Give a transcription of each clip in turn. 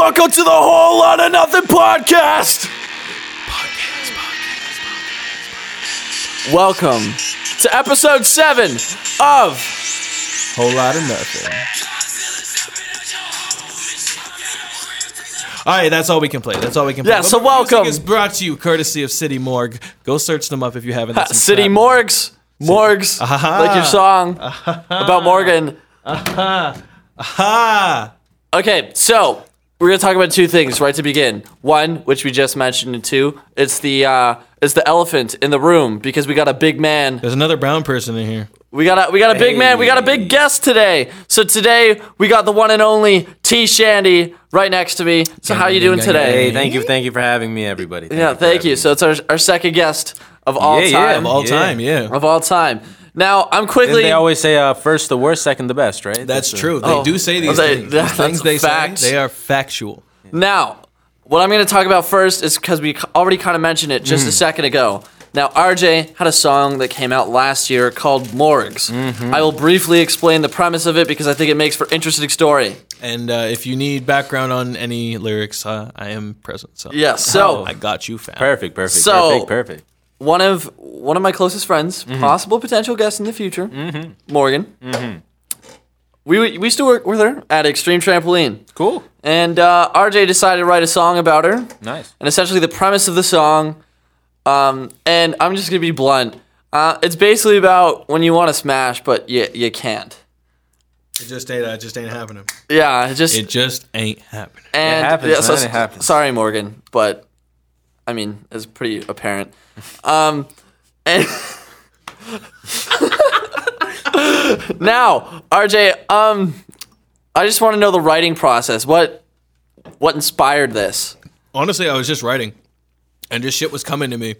Welcome to the Whole Lot of Nothing podcast. Welcome to episode seven of Whole lot of nothing. All right, that's all we can play. That's all we can play. Yeah, so But music welcome. is brought to you courtesy of City Morgue. Go search them up if you haven't. That's some City trap- Morgues. Morgues. Like your song about Morgan. Ha! Okay, so we're gonna talk about two things right to begin. One, which we just mentioned, and two, it's the uh, it's the elephant in the room because we got a big man. There's another brown person in here. We got a we got a big man. We got a big guest today. So today we got the one and only T Shandy right next to me. So how you doing today? Hey, today? thank you, thank you for having me, everybody. Yeah, for thank you. me. So it's our, our second guest of all Yeah, yeah, time. of All Yeah. time, yeah. Of all time. Now I'm Didn't quickly. they always say uh, first the worst, second the best, right? That's a- true. They Oh. do say these They- things. that's things they facts. say, they are factual. Now, what I'm going to talk about first is because we already kind of mentioned it Mm. just a second ago. Now, RJ had a song that came out last year called Morgues. Mm-hmm. I will briefly explain the premise of it because I think it makes for interesting story. And uh, if you need background on any lyrics, uh, I am present. So Yes. So, I got you, fam. Perfect, perfect, So- perfect, perfect. One of one of my closest friends, Mm-hmm. possible potential guest in the future, Morgan. We we used to work with her at Extreme Trampoline, Cool, and uh, RJ decided to write a song about her. nice. and essentially the premise of the song. Um, and I'm just gonna be blunt. Uh, it's basically about when you want to smash, but you you can't. It just ain't. Uh, just ain't happening. Yeah, it just It just ain't happening. and happens, yeah, so- man, it happens. Sorry, Morgan, but I mean it's pretty apparent. Um, and now, RJ, um, I just want to know the writing process. What what inspired this? honestly, I was just writing, and just shit was coming to me,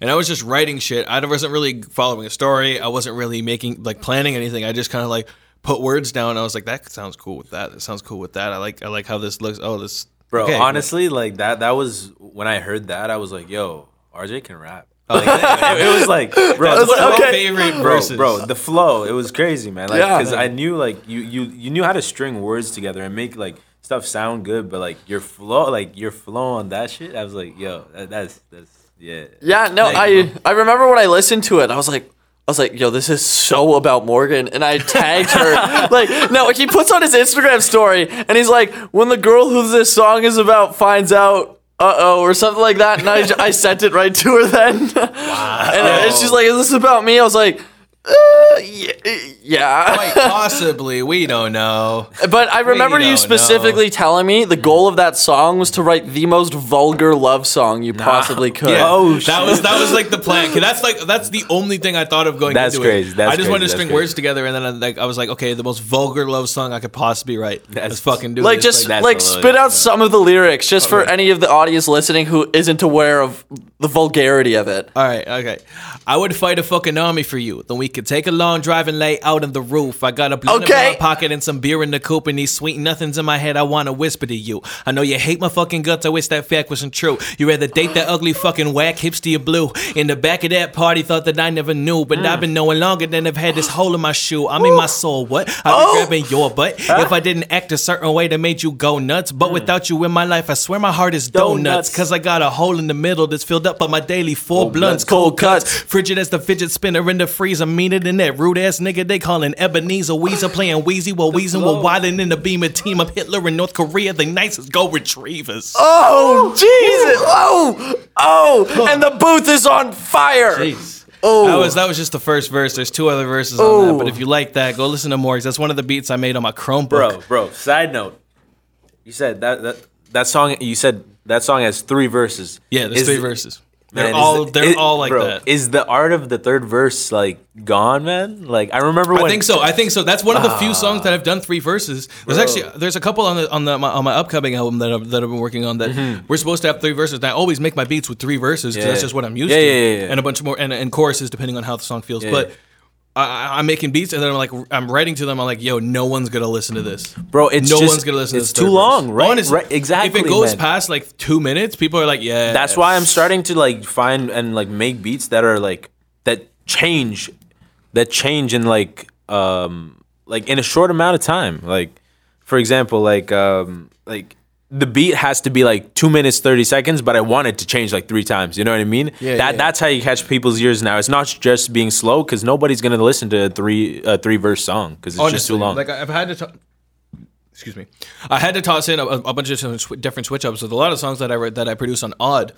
and I was just writing shit. I wasn't really following a story. I wasn't really making like planning anything. I just kind of like put words down. I was like, that sounds cool with that. That sounds cool with that. I like I like how this looks. Oh, this Bro, okay. honestly, like that that was when I heard that, I was like, yo, RJ can rap. Oh. Like, it, was like, bro, That's one of Okay. favorite bro, verses, bro, the flow, it was crazy, man. Like, Yeah. because I knew like you you you knew how to string words together and make like stuff sound good, but like your flow, like your flow on that shit, I was like, yo, that, that's that's yeah. Yeah, no, I I remember when I listened to it, I was like, I was like, yo, this is so about Morgan, and I tagged her. like, no, he puts on his Instagram story, and he's like, when the girl who this song is about finds out. Uh oh, or something like that, and I, I sent it right to her then. Wow. and she's like, "Is this about me?" I was like, uh, yeah, yeah. Quite possibly, we don't know. But I remember you don't specifically telling me the goal of that song was to write the most vulgar love song you possibly could. Yeah, Oh, that was that was like the plan. 'Cause that's like that's the only thing I thought of going That's into crazy, it. that's I just wanted to string words together, and then I, like I was like, okay, the most vulgar love song I could possibly write. Let's That's- fucking do like this. just that's like spit out yeah. some of the lyrics just for any of the audience listening who isn't aware of the vulgarity of it. All right, okay. I would fight a fucking army for you. Then we could take a long drive and lay out on the roof. I got a blunt Okay. in my pocket and some beer in the coop and these sweet nothings in my head. I want to whisper to you. I know you hate my fucking guts. I wish that fact wasn't true. You rather date that ugly fucking whack hipster blue. In the back of that party, thought that I never knew, but I've been knowing longer than I've had this hole in my shoe. I'm in my soul. What? I've been Oh. grabbing your butt. If I didn't act a certain way that made you go nuts, but hmm. without you in my life, I swear my heart is donuts. Donuts. Cause I got a hole in the middle that's filled up by my daily four blunts, blunts, cold cuts, cuts. frigid as the fidget spinner in the freezer, meaner than that rude ass nigga they callin' Ebenezer Weezer playing Wheezy while Weezing while wildin' in the beam of team of Hitler in North Korea, the nicest go retrievers. Oh, oh Jesus! Oh oh! And the booth is on fire. Oh, That was that was just the first verse. There's two other verses on that, but oh. if you like that, go listen to Morgues. That's one of the beats I made on my Chromebook. Bro, bro, side note. You said that that that song you said that song has three verses. Yeah, there's Is three the- verses. They're man, all the- they're it- all like bro, that. Is the art of the third verse like gone, man? Like I remember when I think so. I think so. That's one of the few songs that I've done three verses. There's actually there's a couple on the on the my, on my upcoming album that I've, that I've been working on that we're supposed to have three verses. And I always make my beats with three verses because Mm-hmm. Yeah. that's just what I'm used Yeah, to. yeah, yeah, yeah. And a bunch more and, and choruses depending on how the song feels. But. I, I'm making beats and then I'm like I'm writing to them. I'm like, yo, no one's gonna listen to this, Bro, it's no just- one's gonna listen. it's to this too long, right? Honestly, Right, exactly, If it goes man. past like two minutes, people are like, yeah. that's why I'm starting to like find and like make beats that are like that change that change in like um like in a short amount of time. Like for example, like um like the beat has to be like two minutes thirty seconds, but I want it to change like three times. You know what I mean? Yeah, that yeah. that's how you catch people's ears now. It's not just being slow because nobody's gonna listen to a three a three verse song because it's just too long. Like I've had to. To- excuse me. I had to toss in a, a bunch of different different switch ups with a lot of songs that I re- that I produce on Odd.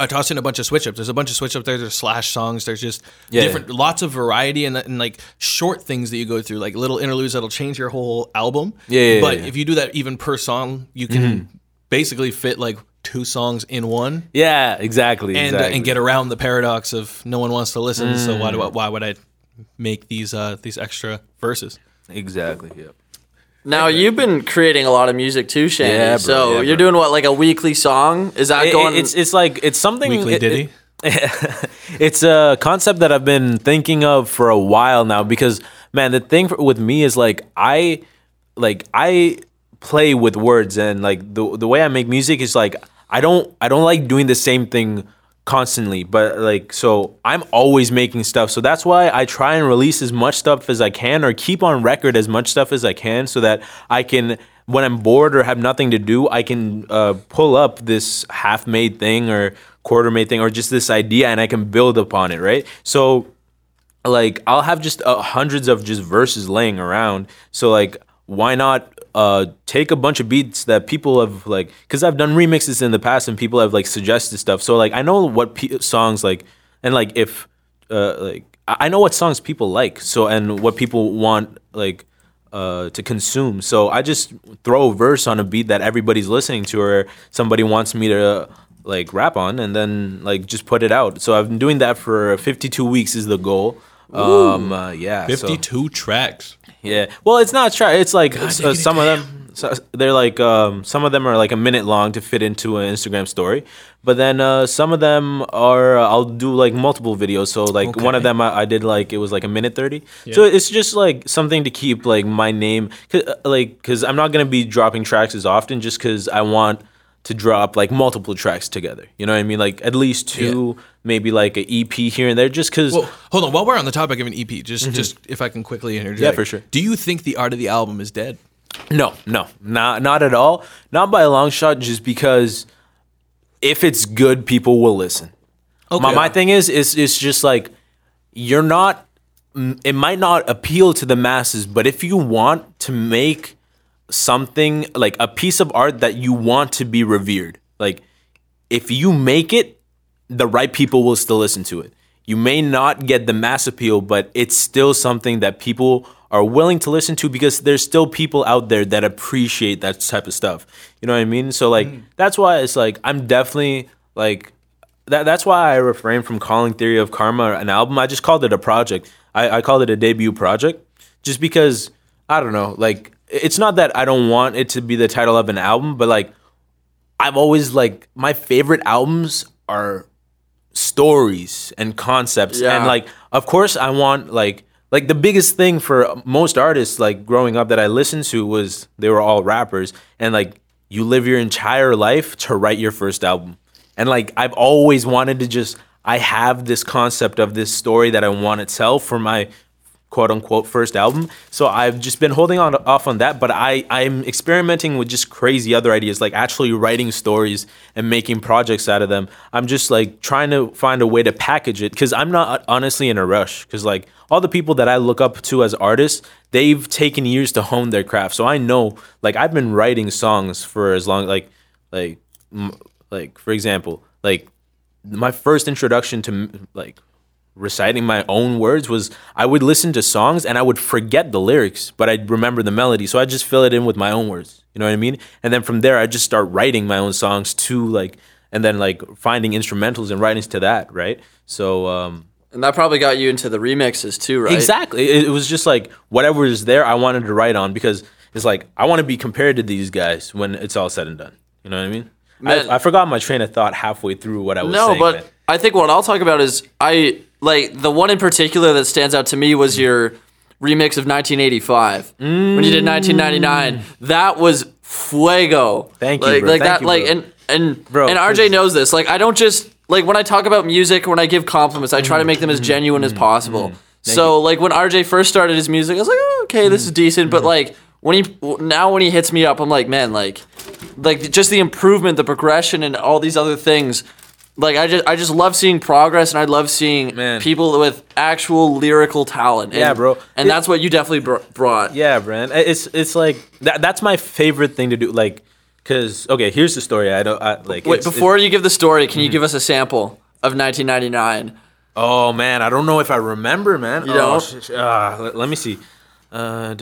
I toss in a bunch of switch ups. There's a bunch of switch ups there. There's slash songs. There's just Yeah. different, lots of variety and, and like short things that you go through, like little interludes that'll change your whole album. Yeah, yeah, But yeah. if you do that even per song, you can basically fit like two songs in one yeah, exactly. and exactly. and get around the paradox of no one wants to listen. So why Mm. do I, why would I make these uh these extra verses? exactly. Yep. Now you've been creating a lot of music too, Shane. Yeah, bro, so yeah, you're doing what, like a weekly song? Is that It- going? it's it's like it's something Weekly it- Diddy. it- it's a concept that I've been thinking of for a while now because man, the thing for, with me is like I like I play with words and like the the way I make music is like I don't I don't like doing the same thing constantly but like so I'm always making stuff so that's why I try and release as much stuff as I can or keep on record as much stuff as I can so that I can when I'm bored or have nothing to do I can uh, pull up this half made thing or quarter made thing or just this idea and I can build upon it right so like I'll have just uh, hundreds of just verses laying around. So like, why not uh take a bunch of beats that people have like? Because I've done remixes in the past and people have like suggested stuff. So like, I know what pe- songs like, and like if uh like I know what songs people like. So and what people want like uh, to consume. So I just throw a verse on a beat that everybody's listening to, or somebody wants me to like rap on, and then like just put it out. So I've been doing that for 52 weeks is the goal. Um, uh, yeah, so- 52 tracks. Yeah. Well, it's not try. It's like uh, some of them. So they're like um, some of them are like a minute long to fit into an Instagram story, but then uh, some of them are uh, I'll do like multiple videos. So like one of them I, I did like it was like a minute thirty. So it's just like something to keep like my name, 'cause, uh, like because I'm not gonna be dropping tracks as often, just because I want to drop like multiple tracks together. You know what I mean? Like at least two, maybe like an EP here and there, just because. Well, hold on. While we're on the topic of an EP, just just if I can quickly interject. Mm-hmm. Yeah, for sure. Do you think the art of the album is dead? No, no, not not at all. Not by a long shot. Just because if it's good, people will listen. Okay. My, my thing is, is it's just like you're not. It might not appeal to the masses, but if you want to make something like a piece of art that you want to be revered, like if you make it, the right people will still listen to it. You may not get the mass appeal, but it's still something that people are willing to listen to because there's still people out there that appreciate that type of stuff. You know what I mean? So like mm. that's why it's like I'm definitely like that, that's why I refrain from calling Theory of Karma an album. I just called it a project. I, I called it a debut project just because I don't know. Like it's not that I don't want it to be the title of an album, but like I've always like my favorite albums are stories and concepts Yeah. and like of course I want like like the biggest thing for most artists like growing up that I listened to was they were all rappers and like you live your entire life to write your first album. And like I've always wanted to just I have this concept of this story that I want to tell for my quote unquote first album. So I've just been holding on off on that, but I I'm experimenting with just crazy other ideas like actually writing stories and making projects out of them. I'm just like trying to find a way to package it cuz I'm not honestly in a rush cuz like all the people that I look up to as artists, they've taken years to hone their craft. So I know like I've been writing songs for as long like like like for example, like my first introduction to like reciting my own words was I would listen to songs and I would forget the lyrics, but I'd remember the melody. So I just fill it in with my own words. You know what I mean? And then from there I just start writing my own songs to like and then like finding instrumentals and writings to that, right? So um and that probably got you into the remixes too, right? Exactly. It, it was just like whatever is there I wanted to write on because it's like I want to be compared to these guys when it's all said and done. You know what I mean? Man. I, I forgot my train of thought halfway through what I was No, saying. No, but man. I think what I'll talk about is I like the one in particular that stands out to me was your remix of 1985 when you did 1999. Mm. That was fuego. Thank you, like, bro. Like Thank that, you, like bro. and and Bro, and RJ 'cause- knows this. Like I don't just like when I talk about music when I give compliments, I try to make them as mm. genuine as mm. possible. So like when RJ first started his music, I was like, oh, okay, this is decent. But like when he now when he hits me up, I'm like, man, like like just the improvement, the progression, and all these other things. Like I just I just love seeing progress, and I love seeing Man. people with actual lyrical talent. Yeah, bro. And It- that's what you definitely br- brought. Yeah, Brand. It's it's like that. That's my favorite thing to do. Like, cause okay, here's the story. I don't I, like. Wait, it's- before you give the story, can you Mm-hmm. give us a sample of 1999? oh man, I don't know if I remember, man. You oh, don't? sh- sh- ah, let, let me see. Uh,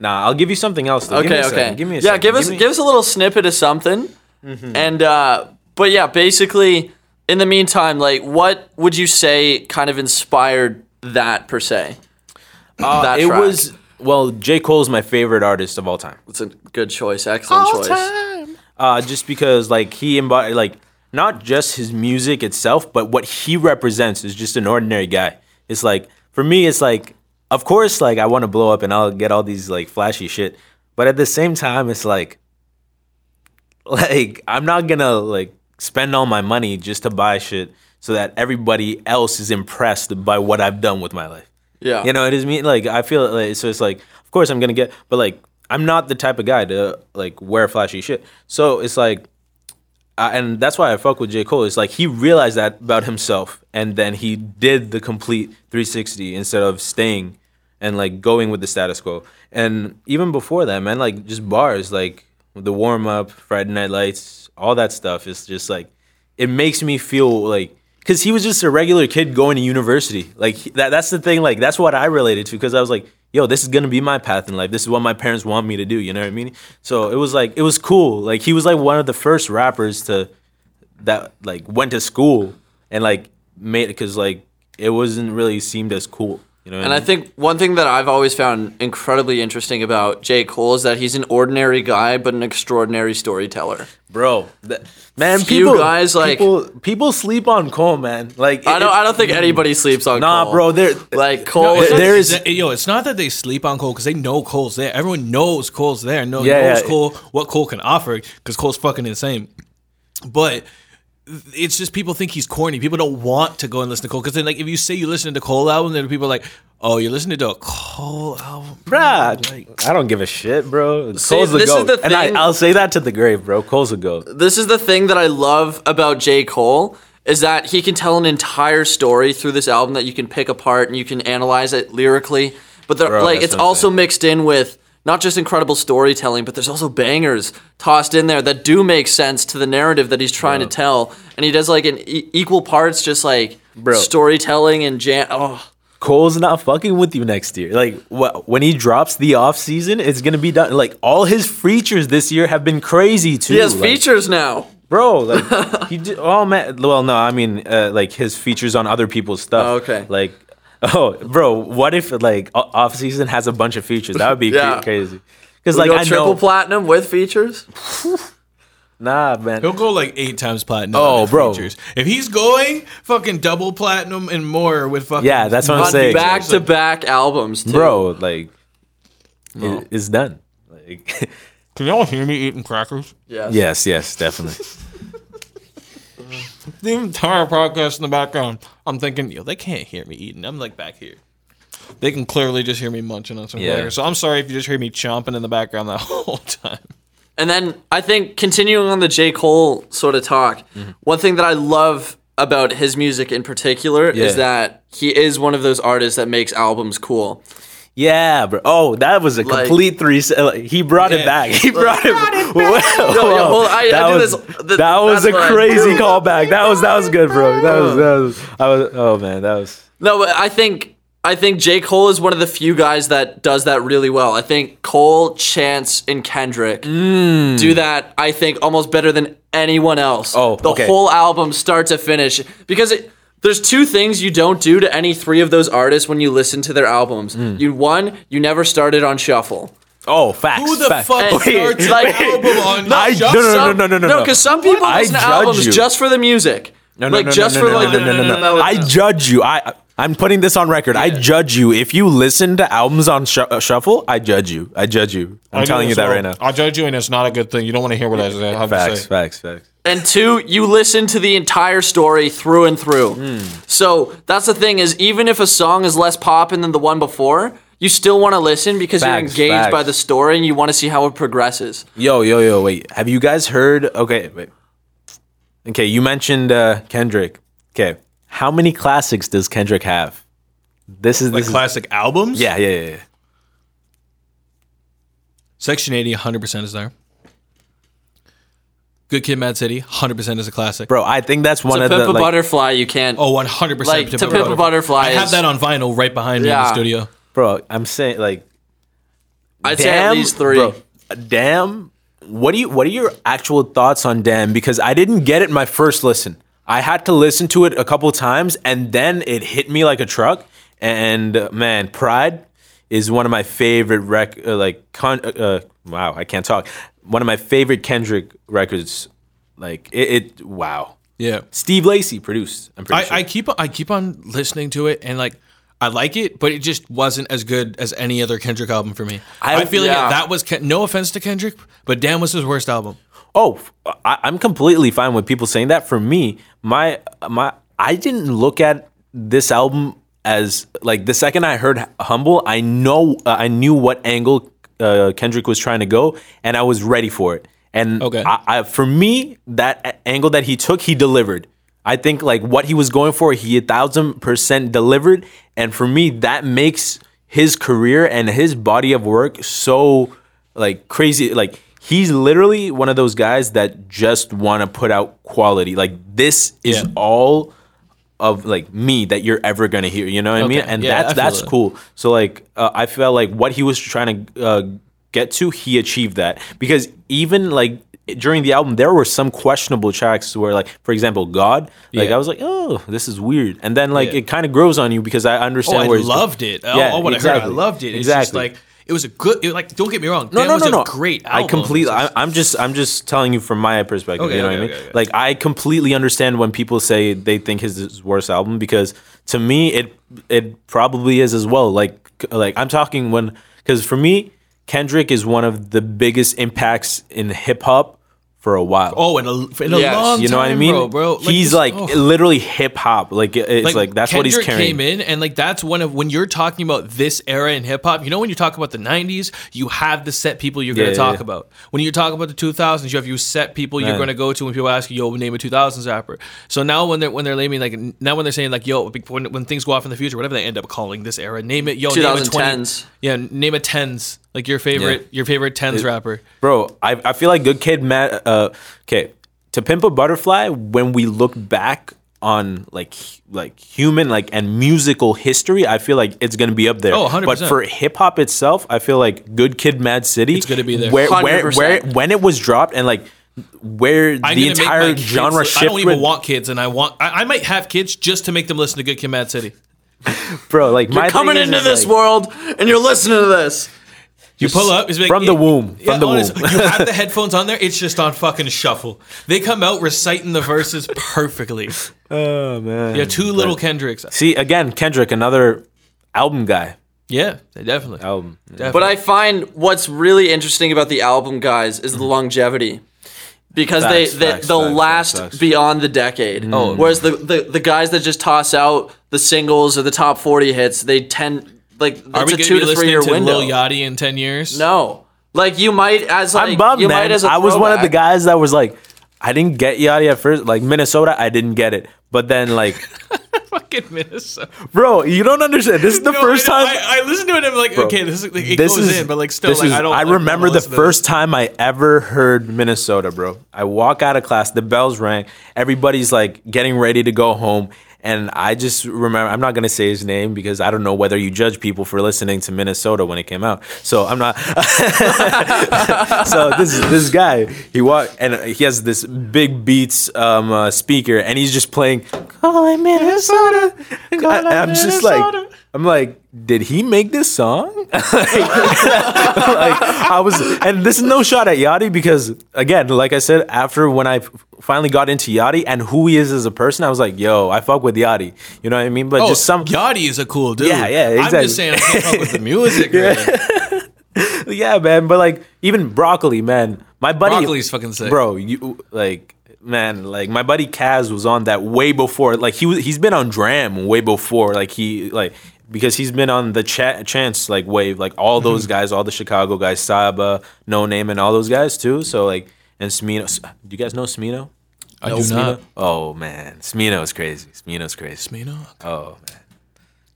nah, I'll give you something else. Though. Give me Okay, a okay. second. Give me a yeah, second. give us me- give us a little snippet of something. Mm-hmm. And uh but yeah, basically in the meantime, like what would you say kind of inspired that per se? Uh, that it track. was well. J Cole's my favorite artist of all time. It's a good choice, excellent choice. uh, just because like he embodied like not just his music itself, but what he represents is just an ordinary guy. It's like for me, it's like of course like I want to blow up and I'll get all these like flashy shit, but at the same time, it's like like I'm not gonna like spend all my money just to buy shit so that everybody else is impressed by what I've done with my life. Yeah. You know it is me? Like I feel like so it's like of course I'm gonna get but like I'm not the type of guy to like wear flashy shit. So it's like uh, and that's why I fuck with J. Cole. It's like he realized that about himself and then he did the complete 360 instead of staying and like going with the status quo. And even before that, man, like just bars, like the warm up, Friday Night Lights, all that stuff is just like it makes me feel like because he was just a regular kid going to university. Like that, that's the thing. Like that's what I related to because I was like, yo, this is gonna be my path in life. This is what my parents want me to do. You know what I mean? So it was like it was cool. Like he was like one of the first rappers to that like went to school and like made because like it wasn't really seemed as cool. You know? And I I think one thing that I've always found incredibly interesting about J. Cole is that he's an ordinary guy but an extraordinary storyteller. bro, that, man, Few people guys, like- people people sleep on Cole, man. Like I don't I don't think anybody sleeps on Nah, Cole. bro, there Like Cole It's not- there is- that- yo, it's not that they sleep on Cole because they know Cole's there. Everyone knows Cole's there. No, Yeah, knows yeah. Cole what Cole can offer because Cole's fucking insane. But it's just people think he's corny. People don't want to go and listen to Cole because then, like, if you say you listen to the Cole album, then people are like, "Oh, you're listening to a Cole album." Bruh, I don't give a shit, bro. See, Cole's the this is goat, the and I, I'll say that to the grave, bro. Cole's a goat. this is the thing that I love about J. Cole is that he can tell an entire story through this album that you can pick apart and you can analyze it lyrically. But there, Bro, like it's also saying. mixed in with not just incredible storytelling, but there's also bangers tossed in there that do make sense to the narrative that he's trying to tell. And he does like in e- equal parts, just like Bro. storytelling and jam. Oh, Cole's not fucking with you next year. Like wh- when he drops the off season, it's gonna be done. Like all his features this year have been crazy too. he has like, features now. bro. Like he did. Oh man. Well, no, I mean uh, like his features on other people's stuff. Oh, okay. Like. Oh, bro! What if like off season has a bunch of features? That would be Yeah. crazy. Because Like like go I triple know, platinum with features. nah, man. He'll go like eight times platinum. Oh, bro. features. If he's going fucking double platinum and more with fucking Yeah, that's what I'm saying. back to back albums, too. bro. Like, it- it's done. Like, Can y'all hear me eating crackers? Yes. yes, yes, definitely. The entire podcast in the background. I'm thinking, yo, they can't hear me eating. I'm like back here. They can clearly just hear me munching on some Yeah. So I'm sorry if you just hear me chomping in the background that whole time. And then I think continuing on the J. Cole sort of talk, mm-hmm. one thing that I love about his music in particular is that he is one of those artists that makes albums cool. Yeah, bro. Oh, that was a Like- complete three. Like, he brought it back. He brought it. Well, Yo, yo, hold I- I that do was, this- th- that was a what I crazy do. callback. That was that was good, bro. That was that was. I was. Oh man, that was. No, but I think I think J. Cole is one of the few guys that does that really well. I think Cole, Chance, and Kendrick mm. do that. I think almost better than anyone else. Oh, the okay. whole album, start to finish, because it. There's two things you don't do to any three of those artists when you listen to their albums. Hmm. You one, you never started on shuffle. Oh, facts. Who the facts. fuck Wait, starts like- an album on I- just no, no, no, no, no, no, No, no. because some people I listen to albums you. just for the music. No, no, no. like no, just no, for no, like no, the no, no, no, no. I judge you. I I'm putting this on record. I judge you if you listen to albums on sh- uh, shuffle. I judge you. I judge you. I'm telling you that right now. I judge you, and it's not a good thing. You don't want to hear what I say- have to Facts. Facts. Facts. And two, you listen to the entire story through and through. Hmm. So that's the thing is, even if a song is less poppin' than the one before, you still want to listen because Facts, you're engaged by the story and you want to see how it progresses. Yo, yo, yo, wait. Have you guys heard? Okay, wait. Okay, you mentioned uh, Kendrick. Okay, how many classics does Kendrick have? This is Like this is- classic albums. yeah, yeah, yeah, yeah. Section 80, 100% is there. Good Kid, Mad City, 100% is a classic. Bro, I think that's one To of pimp the a like, butterfly, you can't. Oh, 100%. Like, To Pimp a Butterfly I have is- that on vinyl right behind me in Yeah. the studio. bro. I'm saying like, I'd say at least three. bro, damn. What do you? What are your actual thoughts on Damn? Because I didn't get it my first listen. I had to listen to it a couple times, and then it hit me like a truck. And uh, man, Pride is one of my favorite rec. Uh, like, con- uh, uh, wow, I can't talk. One of my favorite Kendrick records. Like it. it wow. Yeah. Steve Lacy produced. I'm pretty I, sure. I keep I keep on listening to it and like I like it, but it just wasn't as good as any other Kendrick album for me. I, I- feel yeah. like that was Ken- no offense to Kendrick, but Damn was his worst album. Oh, I, I'm completely fine with people saying that. For me, my my I didn't look at this album as like the second I heard "Humble," I know uh, I knew what angle uh, Kendrick was trying to go, and I was ready for it. And Okay. I, I, for me, that angle that he took, he delivered. I think like what he was going for, he a thousand percent delivered. And for me, that makes his career and his body of work so like crazy. Like he's literally one of those guys that just want to put out quality. Like this is Yeah. all of like me that you're ever gonna hear. You know what I mean? And Yeah, that's that's that. cool. So like uh, I felt like what he was trying to uh, get to, he achieved that because even like during the album there were some questionable tracks where like for example God like Yeah. I was like oh this is weird and then like Yeah. it kind of grows on you because I Oh, understand I where he's going. loved it. Oh, Yeah, oh, what I heard, exactly. I loved it. It's just Exactly. like it was a good. It, like, don't get me wrong. No, Damn no, was no, a no. great album. I completely. I, I'm just. I'm just telling you from my perspective. Okay, you know okay, what I mean? okay, okay. Like I completely understand when people say they think his his worst album because to me it it probably is as well. Like like I'm talking when because for me Kendrick is one of the biggest impacts in hip hop for a while. oh, in a, in a Yes. long you know what I time, mean? bro, bro. he's this- like oh. literally hip hop. Like it's like, that's what he's Kendrick carrying. came in, and like that's one of when you're talking about this era in hip hop. You know, when you talk about the '90s, you have the set people you're going Yeah, to talk yeah. about. When you talk about the 2000s, you have you set people you're going to go to when people ask you, "Yo, name a 2000s rapper." So now when they're when they're naming like now when they're saying like, "Yo," when, when things go off in the future, whatever they end up calling this era, name it. Yo, name a 20, 2010s. Yeah, name a tens like your favorite Yeah. your favorite tens rapper. Bro, I, I feel like Good Kid, Mad. Uh, okay, to Pimp a Butterfly. When we look back on like like human like and musical history, I feel like it's gonna be up there. Oh, 100%. But for hip hop itself, I feel like Good Kid, Mad City. It's gonna be there. Where where, where when it was dropped and like where I'm the entire my kids- genre I don't even with- want kids, and I want I, I might have kids just to make them listen to Good Kid, Mad City. bro. Like my You're coming thing into is, this like, world and you're listening to this. You pull up it's like, from the womb, from the honest, womb. you have the headphones on there. It's just on fucking shuffle. They come out reciting the verses perfectly. Oh man. Yeah, two little Kendricks. See again, Kendrick, another album guy. Yeah, definitely. Album. definitely. But I find what's really interesting about the album, guys, is the mm-hmm. longevity. Because Facts, they, they facts, they'll facts, last facts, facts. beyond the decade. Mm. Oh. Whereas the, the, the guys that just toss out the singles or the top forty hits, they tend like Are we a going two to be to three listening year to window. Lil Yachty in ten years? No, like you might as like I'm bummed, you man. might as a I was one of the throwback. guys that was like, I didn't get Yachty at first. Like Minnesota, I didn't get it. But then, like, fucking Minnesota. bro, you don't understand. This is the No, first I know. time. I, I listened to it. and I'm like, okay, this is like, it this goes is in, but like still, this like is- I don't. I like, remember wanna the listen to first time I ever heard Minnesota, bro. I walk out of class, the bells rang, everybody's like getting ready to go home, and I just remember. I'm not gonna say his name because I don't know whether you judge people for listening to Minnesota when it came out. So I'm not. so this this guy, he walk and he has this big Beats um, uh, speaker, and he's just playing "Calling Minnesota." I, I'm just like, I'm like, did he make this song? like I was, and this is no shot at Yachty because again, like I said, after when I finally got into Yachty and who he is as a person, I was like, yo, I fuck with Yachty. You know what I mean? But Oh, just some, Yachty is a cool dude. Yeah, yeah, exactly. I'm just saying, I fuck with the music. yeah. yeah, man. But like even broccoli, man. My buddy, Broccoli's fucking sick. bro. You like. Man, like my buddy Kaz was on that way before. Like he was, he's been on Dram way before. Like he, like because he's been on the cha- chance like wave, like all Mm-hmm. those guys, all the Chicago guys, Saba, Noname, and all those guys too. So like, and Smino. Do you guys know Smino? I do not. Oh man, Smino's crazy. Smino's crazy. Smino. Oh man.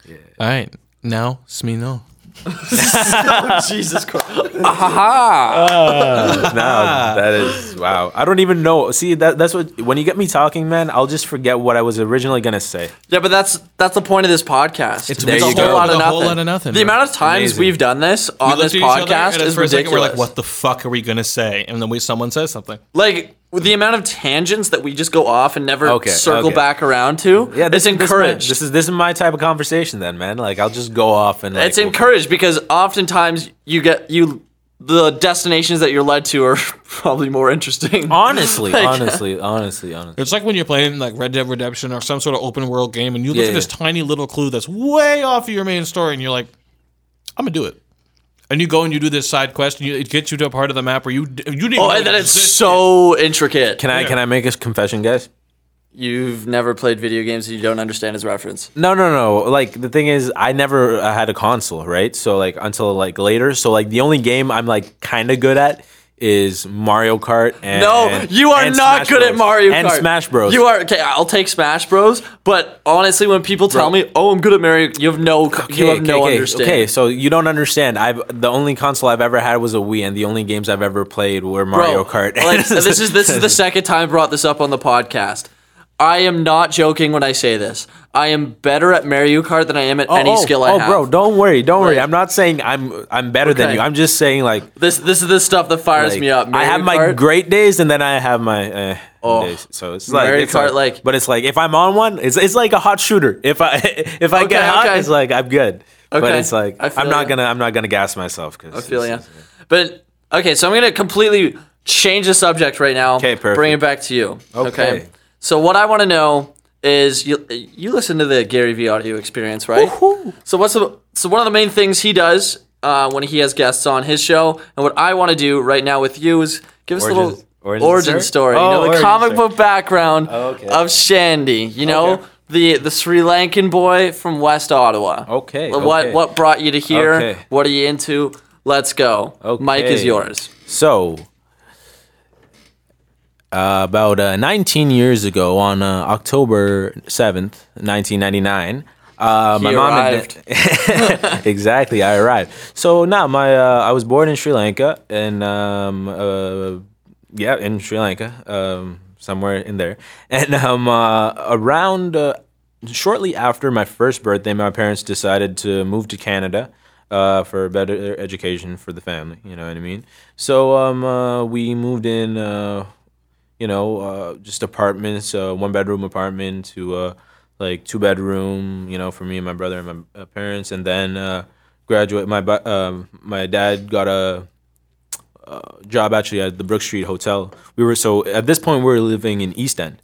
Yeah. All right, now Smino. Jesus Christ. Ah. No, that is wow. I don't even know. See, that that's what when you get me talking, man, I'll just forget what I was originally gonna say. Yeah, but that's that's the point of this podcast. It's There a you whole go. lot of A nothing. whole lot of nothing, The bro. amount of times Amazing. we've done this on We this looked at each other, podcast is first second, ridiculous. We're like, what the fuck are we gonna say? And then we someone says something. Like with the amount of tangents that we just go off and never Okay, circle okay. back around to. Yeah, this, it's encouraged. This, is this is my type of conversation, then, man. Like I'll just go off and like, it's encouraged because oftentimes you get you the destinations that you're led to are probably more interesting. Honestly, Like- honestly, honestly, honestly. It's like when you're playing like Red Dead Redemption or some sort of open world game, and you look Yeah, at this tiny little clue that's way off of your main story, and you're like, I'm gonna do it. And you go and you do this side quest, and you, it gets you to a part of the map where you you didn't. Oh, and then it it's so intricate. Can I Yeah. can I make a confession, guys? You've never played video games and you don't understand his reference. No, no, no. Like the thing is, I never uh, had a console, right? So like until like later. So like the only game I'm like kind of good at is Mario Kart. And, No, and- you are not Smash good at Bros. Mario Kart. and Smash Bros. You are okay. I'll take Smash Bros. But honestly, when people tell Bro. me, "Oh, I'm good at Mario," you have no, you have no okay, understanding. Okay, so you don't understand. I've the only console I've ever had was a Wii, and the only games I've ever played were Mario Bro, Kart. like, this is this is the second time I brought this up on the podcast. I am not joking when I say this. I am better at Mario Kart than I am at any oh, skill I oh, have. Oh, bro, don't worry, don't worry. I'm not saying I'm I'm better than you. I'm just saying like, This this is the stuff that fires like, me up. I Mario have my great days, and then I have my eh, Oh. days. So it's like Mario it's Kart, like- but it's like if I'm on one, it's it's like a hot shooter. If I if I get hot, okay. it's like I'm good. Okay. But it's like I I'm not ya. gonna I'm not gonna gas myself because I feel ya. But okay, so I'm gonna completely change the subject right now. Okay, perfect. Bring it back to you. Okay. So what I want to know is you you listen to the Gary Vee audio experience, right? So what's the so one of the main things he does uh, when he has guests on his show, and what I want to do right now with you is give us a little origin origin, story? story. Oh, you know, the origin comic story. book background Oh, okay. of Shandy. You know, Okay. the the Sri Lankan boy from West Ottawa. Okay, What okay. what brought you to here? Okay. What are you into? Let's go. Okay. Mic is yours. So, uh, about uh, 19 years ago, on uh, October 7th, 1999, uh, my mom arrived. and dad, exactly, I arrived. So now my uh, I was born in Sri Lanka, and um, uh, yeah, in Sri Lanka, um, somewhere in there, and um, uh, around. Uh, Shortly after my first birthday, my parents decided to move to Canada uh, for better education for the family. You know what I mean? So um, uh, we moved in, uh, you know, uh, just apartments, uh, one bedroom apartment to uh, like two bedroom, you know, for me and my brother and my uh, parents, and then uh, graduate. My um my dad got a uh, job actually at the Brookstreet Hotel. We were so at this point we were living in East End.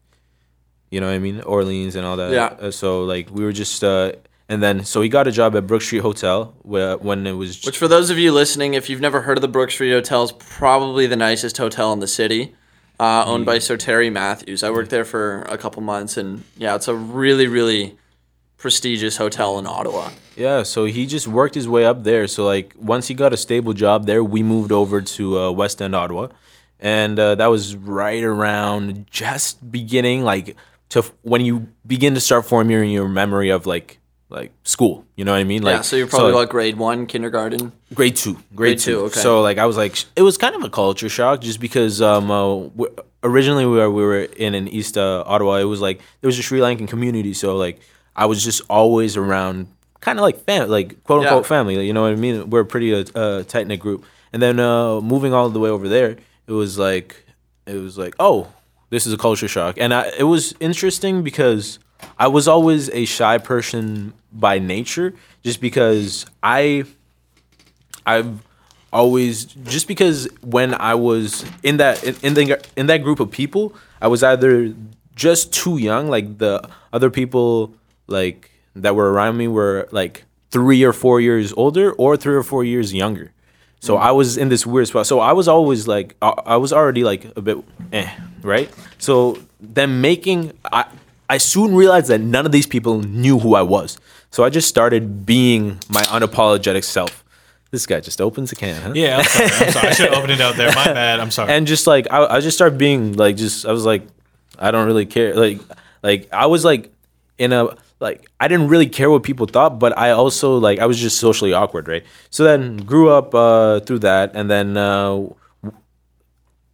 You know what I mean? Orleans and all that. Yeah. So like we were just uh, and then so he got a job at Brookstreet Hotel where when it was Which, for those of you listening, if you've never heard of the Brookstreet Hotel, is probably the nicest hotel in the city, uh, owned by Sir Terry Matthews. I worked there for a couple months, and yeah, it's a really, really prestigious hotel in Ottawa. Yeah, so he just worked his way up there. So like once he got a stable job there, we moved over to uh, West End, Ottawa, and uh, that was right around just beginning like to f- when you begin to start forming your memory of like like school. You know what I mean? Like yeah, so you're probably like, grade one, kindergarten. grade two, grade, Grade two. two, okay. So like I was like, it was kind of a culture shock just because um uh, originally we were we were in an East uh, Ottawa. It was like there was a Sri Lankan community, so like I was just always around, kind of like fam, like quote unquote Yeah. family. You know what I mean? We're a pretty uh, uh, tight knit group. And then uh, moving all the way over there, it was like it was like oh, this is a culture shock, and I, it was interesting because I was always a shy person by nature, just because I I've always just because when I was in that in, in the in that group of people, I was either just too young, like the other people like that were around me were like three or four years older or three or four years younger. So I was in this weird spot. So I was always like, I I was already like a bit, eh, right? So then making, I, I soon realized that none of these people knew who I was. So I just started being my unapologetic self. This guy just opens a can, huh? Yeah, I'm sorry. I'm sorry. I should have opened it out there. My bad. I'm sorry. and just like I, I just started being like just I was like I don't really care like like I was like in a like I didn't really care what people thought but I also like I was just socially awkward right so then grew up uh, through that and then uh,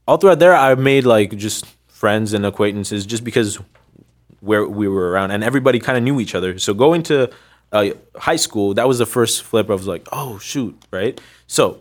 all throughout there I made like just friends and acquaintances just because where we were around and everybody kind of knew each other so going to uh, high school that was the first flip I was like oh shoot right so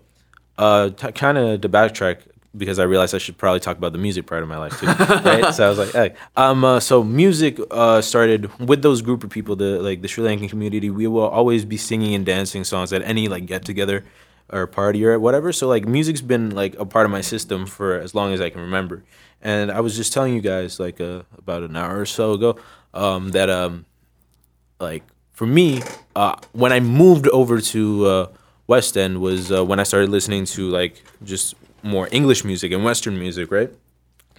uh, t- kind of to backtrack because I realized I should probably talk about the music part of my life too, right? so I was like, hey, um, uh, so music uh, started with those group of people, the like the Sri Lankan community. We will always be singing and dancing songs at any like get together or party or whatever. So like music's been like a part of my system for as long as I can remember. And I was just telling you guys like uh, about an hour or so ago um, that um, like for me, uh, when I moved over to uh, West End was uh, when I started listening to like just more English music and Western music, right?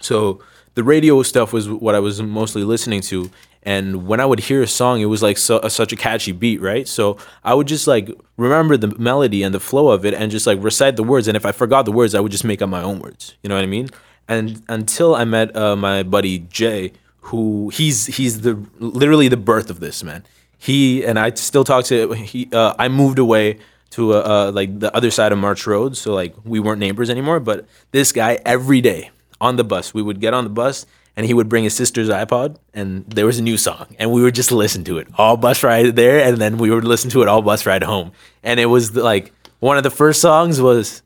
So the radio stuff was what I was mostly listening to, and when I would hear a song, it was like so, such a catchy beat, right? So I would just like remember the melody and the flow of it, and just like recite the words. And if I forgot the words, I would just make up my own words. You know what I mean? And until I met uh, my buddy Jay, who he's he's the literally the birth of this man. He and I still talk to he. Uh, I moved away to uh, uh, like the other side of March Road, so like we weren't neighbors anymore. But this guy every day on the bus, we would get on the bus and he would bring his sister's iPod and there was a new song and we would just listen to it all bus ride there and then we would listen to it all bus ride home. And it was like one of the first songs was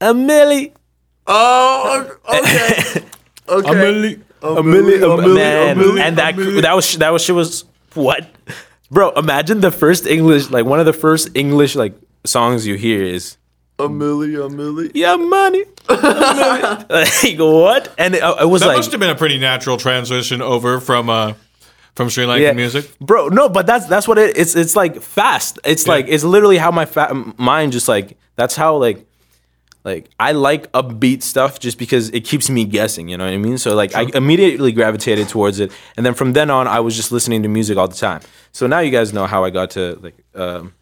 a milli. Oh, okay. Okay. A milli, a milli, man. and that that was that was shit was what, bro? Imagine the first English like one of the first English like songs you hear is A milli, a milli. yeah money, like what? And it, it was that like must have been a pretty natural transition over from uh from Sri Lankan yeah. music. bro. No, but that's that's what it, it's. It's like fast. It's like it's literally how my fa- mind just like that's how like like I like upbeat stuff just because it keeps me guessing. You know what I mean? So like I immediately gravitated towards it, and then from then on, I was just listening to music all the time. So now you guys know how I got to like. Um,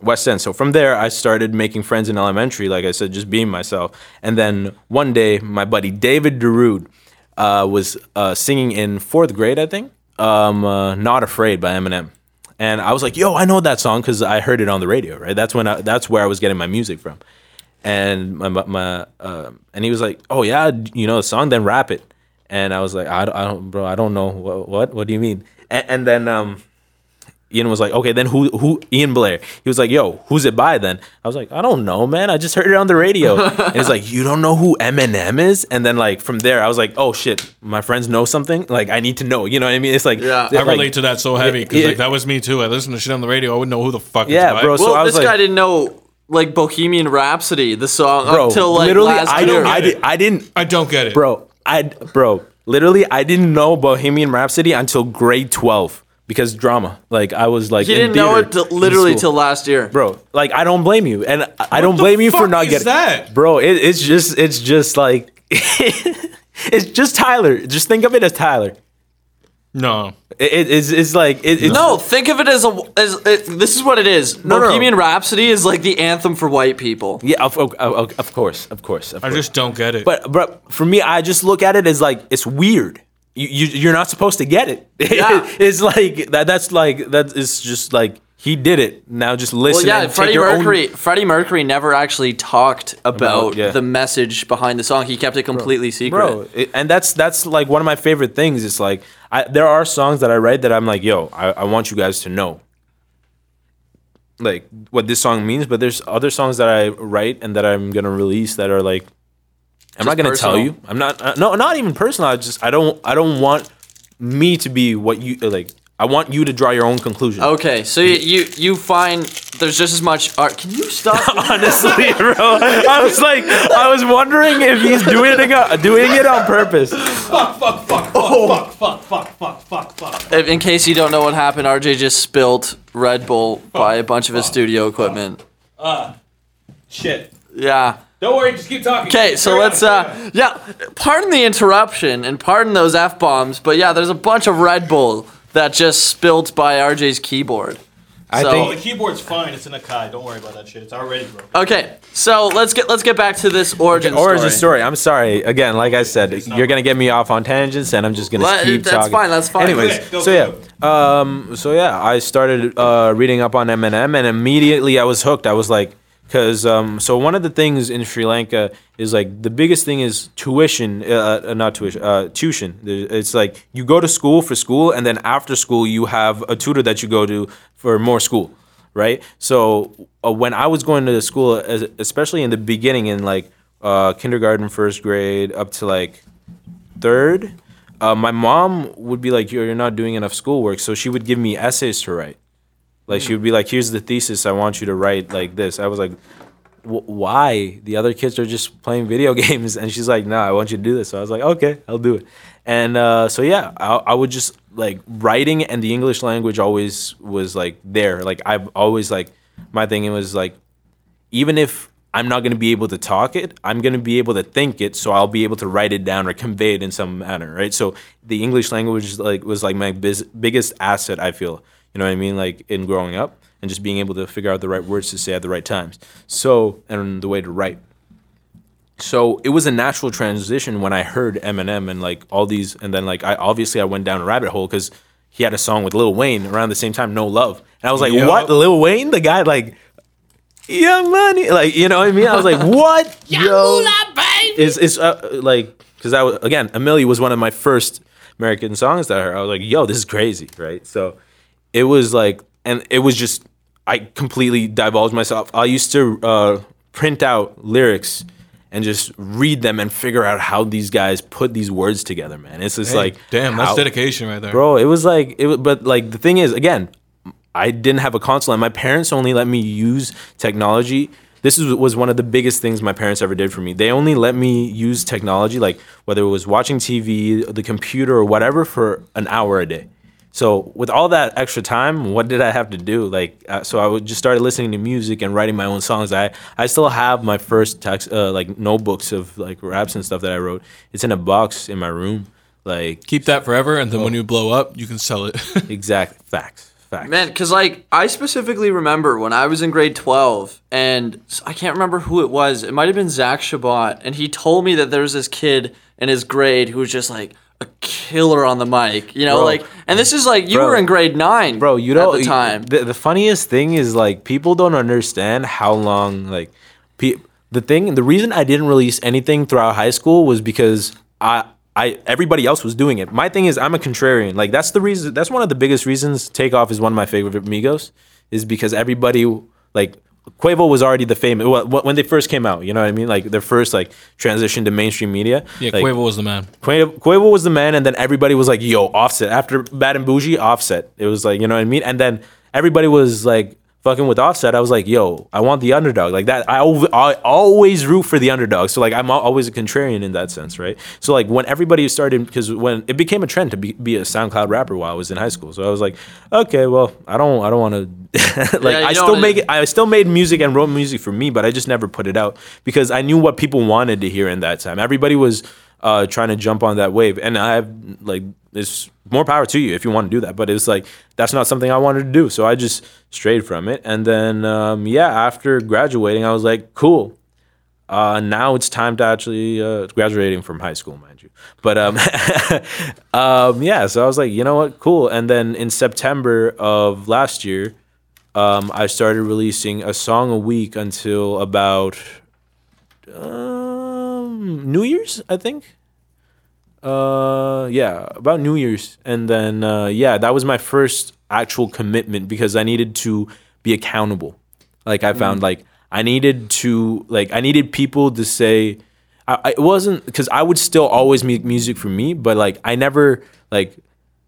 West End. So from there, I started making friends in elementary. Like I said, just being myself. And then one day, my buddy David Darude uh, was uh, singing in fourth grade, I think. Um, uh, "Not Afraid" by Eminem. And I was like, "Yo, I know that song because I heard it on the radio." Right? That's when I, that's where I was getting my music from. And my my, my um and he was like, "Oh yeah, you know the song? Then rap it." And I was like, "I, don't- I don't, bro, I don't know what what, what do you mean?" And, and then um, Ian was like, okay, then who who Ian Blair? He was like, yo, who's it by then? I was like, I don't know, man. I just heard it on the radio. and he's like, you don't know who Eminem is? And then like from there, I was like, oh shit, my friends know something. Like I need to know. You know what I mean? It's like Yeah. I I like- relate to that so heavy because Yeah. like that was me too. I listened to shit on the radio. I wouldn't know who the fuck. Yeah, it's by. bro, so Well, I was this like- guy didn't know like Bohemian Rhapsody, the song bro. until like literally, last I year. I, did, I didn't. I don't get it, bro. I bro. Literally, I didn't know Bohemian Rhapsody until grade twelve because drama. Like I was like, he in didn't know it till, literally school. till last year. bro. Like I don't blame you, and I- I don't blame you for not is getting that? bro. It, it's just it's just like it's just Tyler. Just think of it as Tyler. No, It, it- it's it's like it, it's No, think of it as a as it, this is what it is. no, no. Bohemian Rhapsody is like the anthem for white people. Yeah, of, of, of, of course, of course, of I course. just don't get it. But but for me, I just look at it as like it's weird. You, you you're not supposed to get it. Yeah. it's like that. That's like that is just like he did it. Now just listen. Well, yeah, Freddie your own- Mercury. Freddie Mercury never actually talked about, yeah. the message behind the song. He kept it completely secret. bro. it- and that's that's like one of my favorite things. It's like I, there are songs that I write that I'm like, yo, I, I want you guys to know, like what this song means. But there's other songs that I write and that I'm gonna release that are like, I'm not gonna tell you. I'm not. Uh, no, not even personal. I just I don't I don't want me to be what you like. I want you to draw your own conclusion. Okay, so you, you you find there's just as much art. Can you stop? Honestly, bro, I was like, I was wondering if he's doing it on, doing it on purpose. Fuck! Fuck! Fuck! Fuck! Fuck! Fuck! Fuck! Fuck! Fuck! If- In case you don't know what happened, RJ just spilled Red Bull by a bunch of his studio equipment. Uh shit. Yeah. Don't worry, just keep talking. Okay, so Carry on, let's carry uh yeah, pardon the interruption and pardon those f bombs, but yeah, there's a bunch of Red Bull that just spilled by RJ's keyboard. I So- think- Oh, the keyboard's fine. It's an Akai. Don't worry about that shit. It's already broken. Okay, so let's get let's get back to this origin story. Origin story. story. I'm sorry. Again, like I said, you're gonna get me off on tangents, and I'm just gonna Let- keep that's talking. fine, that's fine. Anyways, Okay, go, so go, yeah, um, so yeah, I started uh, reading up on Eminem, and immediately I was hooked. I was like, because um, so one of the things in Sri Lanka is like the biggest thing is tuition, uh, uh, not tuition, uh, tuition. It's like you go to school for school, and then after school you have a tutor that you go to for more school right? So uh, when I was going to school, especially in the beginning, in like uh, kindergarten, first grade, up to like third, uh, my mom would be like, "You're you're not doing enough schoolwork," so she would give me essays to write. Like she would be like, "Here's the thesis. I want you to write like this." I was like, "Wh- "Why? The other kids are just playing video games." And she's like, "No, I want you to do this." So I was like, "Okay, I'll do it." And uh, so yeah, I, I would just like writing and the English language always was like there. Like I've always like my thing was like even if I'm not going to be able to talk it, I'm going to be able to think it, so I'll be able to write it down or convey it in some manner, right? So the English language like was like my biz- biggest asset. I feel, you know what I mean, like in growing up and just being able to figure out the right words to say at the right times. So and the way to write. So it was a natural transition when I heard Eminem and like all these, and then like I obviously I went down a rabbit hole because he had a song with Lil Wayne around the same time, No Love, and I was like, Yup. what, Lil Wayne, the guy like Young Money, like you know what I mean? I was like, what? Yo, is is uh, like because I was again, A Milli was one of my first American songs that I heard. I was like, yo, this is crazy, right? So it was like, and it was just I completely divulged myself. I used to uh, print out lyrics and just read them and figure out how these guys put these words together, man. It's just like damn, that's how- dedication right there. bro. It was like it, was, but like the thing is, again, I didn't have a console, and my parents only let me use technology. This is, was one of the biggest things my parents ever did for me. They only let me use technology, like whether it was watching TV, the computer, or whatever, for an hour a day. So with all that extra time, what did I have to do? Like, uh, so I would just started listening to music and writing my own songs. I I still have my first text, uh, like notebooks of like raps and stuff that I wrote. It's in a box in my room. Like Keep that forever, and then when you blow up, you can sell it. exact facts, facts. Man, because like I specifically remember when I was in grade twelve, and I can't remember who it was. It might have been Zach Shabbat, and he told me that there was this kid in his grade who was just like a killer on the mic. You know, Bro. like, and this is like you Bro. were in grade nine, bro you know at the time. the, the funniest thing is like people don't understand how long like pe- the thing the reason i didn't release anything throughout high school was because i I everybody else was doing it. My thing is I'm a contrarian. Like that's the reason. That's one of the biggest reasons. Takeoff is one of my favorite Migos, is because everybody like Quavo was already the famous well, when they first came out. You know what I mean? Like their first like transition to mainstream media. yeah, like, Quavo was the man. Quavo, Quavo was the man, and then everybody was like, "Yo, Offset." After Bad and Boujee, Offset. It was like, you know what I mean? And then everybody was like, fucking with Offset. I was like, "Yo, I want the underdog." Like that. I, I always root for the underdog. So like, I'm always a contrarian in that sense, right? So like, when everybody started, because when it became a trend to be, be a SoundCloud rapper while I was in high school, so I was like, okay, well, I don't, I don't want to. like, Yeah, I still make it. I still made music and wrote music for me, but I just never put it out because I knew what people wanted to hear in that time. Everybody was uh, trying to jump on that wave, and I have like it's more power to you if you want to do that. But it's like that's not something I wanted to do, so I just strayed from it. And then um, yeah, after graduating, I was like, cool. Uh, now it's time to actually uh, graduating from high school, mind you. But um, um, yeah, so I was like, you know what, cool. And then in September of last year, um, I started releasing a song a week until about um, New Year's, I think. Uh, yeah, about New Year's, and then uh, yeah, that was my first actual commitment because I needed to be accountable. Like I found like I needed to like I needed people to say. I, I- it wasn't because I would still always make music for me, but like I never like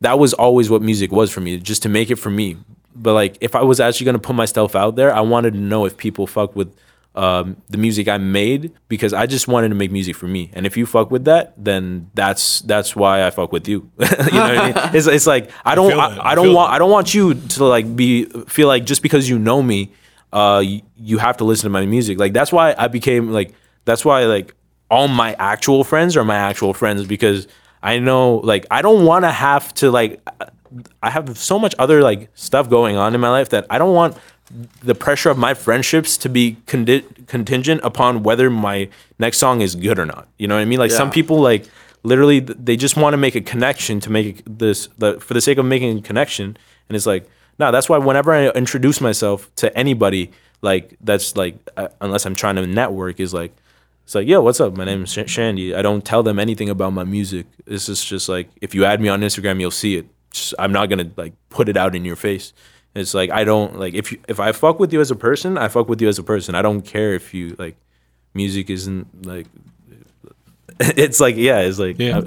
that was always what music was for me, just to make it for me. But like if I was actually gonna put myself out there, I wanted to know if people fuck with um, the music I made because I just wanted to make music for me. And if you fuck with that, then that's that's why I fuck with you. you know what I mean? It's, it's like I don't I. I I don't want. I don't want you to like be feel like just because you know me, uh, you, you have to listen to my music. Like that's why I became like that's why like all my actual friends are my actual friends because I know like I don't want to have to like I have so much other like stuff going on in my life that I don't want the pressure of my friendships to be condi- contingent upon whether my next song is good or not. You know what I mean? Like some people like literally they just want to make a connection to make this the, for the sake of making a connection. And it's like no that's why whenever i introduce myself to anybody like that's like uh, unless i'm trying to network is like it's like yo what's up? My name is Sh- shandy. I don't tell them anything about my music. This is just like if you add me on instagram you'll see it. Just, i'm not gonna like put it out in your face it's like i don't like if you if i fuck with you as a person i fuck with you as a person i don't care if you like music isn't like it's like yeah, it's like Yeah. uh,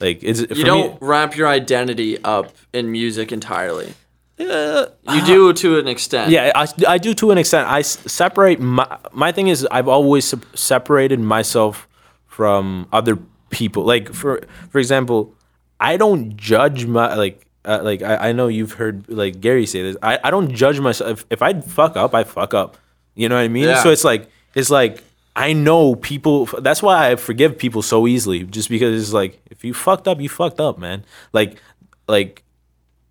like it's for You me. don't wrap your identity up in music entirely. you do to an extent. Yeah, I, I do to an extent. I separate my my thing is I've always separated myself from other people. Like for for example, I don't judge my like uh, like I, I know you've heard like Gary say this. I, I don't judge myself. If, if I fuck up, I fuck up. You know what I mean? Yeah. So it's like it's like I know people. That's why I forgive people so easily. Just because it's like if you fucked up, you fucked up, man. Like like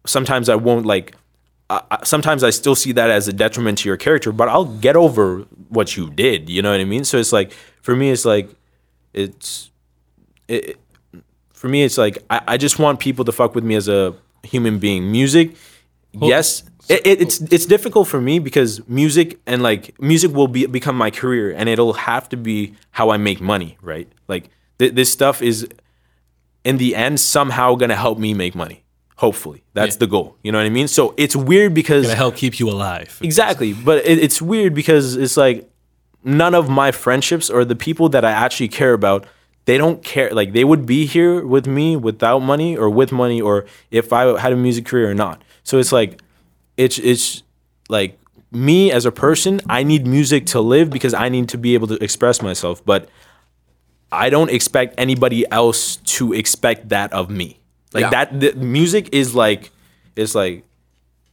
sometimes I won't like. I, sometimes I still see that as a detriment to your character, but I'll get over what you did. You know what I mean? So it's like for me, it's like it's it, for me. It's like I, I just want people to fuck with me as a human being. Music, yes, it, it, it's it's difficult for me because music and like music will be become my career, and it'll have to be how I make money, right? Like th- this stuff is in the end somehow gonna help me make money. Hopefully, that's Yeah. the goal. You know what I mean? So it's weird because to help keep you alive. exactly, but it, it's weird because it's like none of my friendships or the people that I actually care about, they don't care. Like they would be here with me without money or with money or if I had a music career or not. So it's like it's it's like me as a person, I need music to live because I need to be able to express myself, but I don't expect anybody else to expect that of me. Like Yeah. that the music is like it's like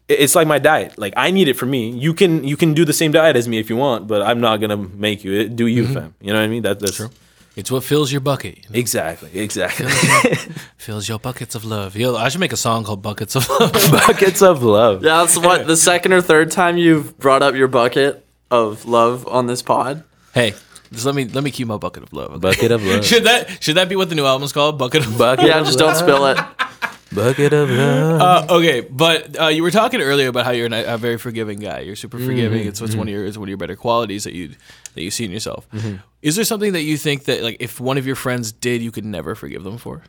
it's like my diet. Like I need it for me. You can you can do the same diet as me if you want, but I'm not gonna make you. It- Do you, mm-hmm. fam? You know what I mean? That, that's true. It's what fills your bucket. you know? Exactly, exactly. fills your buckets of love. Yo, I should make a song called Buckets of Love. Buckets of love. Yeah, that's what the second or third time you've brought up your bucket of love on this pod. hey, just let me let me keep my bucket of love. okay? Bucket of love. Should that should that be what the new album is called? Bucket of Bucket Yeah, of just don't spill it. Bucket of love. Uh, okay, but uh, you were talking earlier about how you're a, a very forgiving guy. You're super forgiving. It's, it's one of your it's one of your better qualities that you that you see in yourself. Is there something that you think that like if one of your friends did, you could never forgive them for?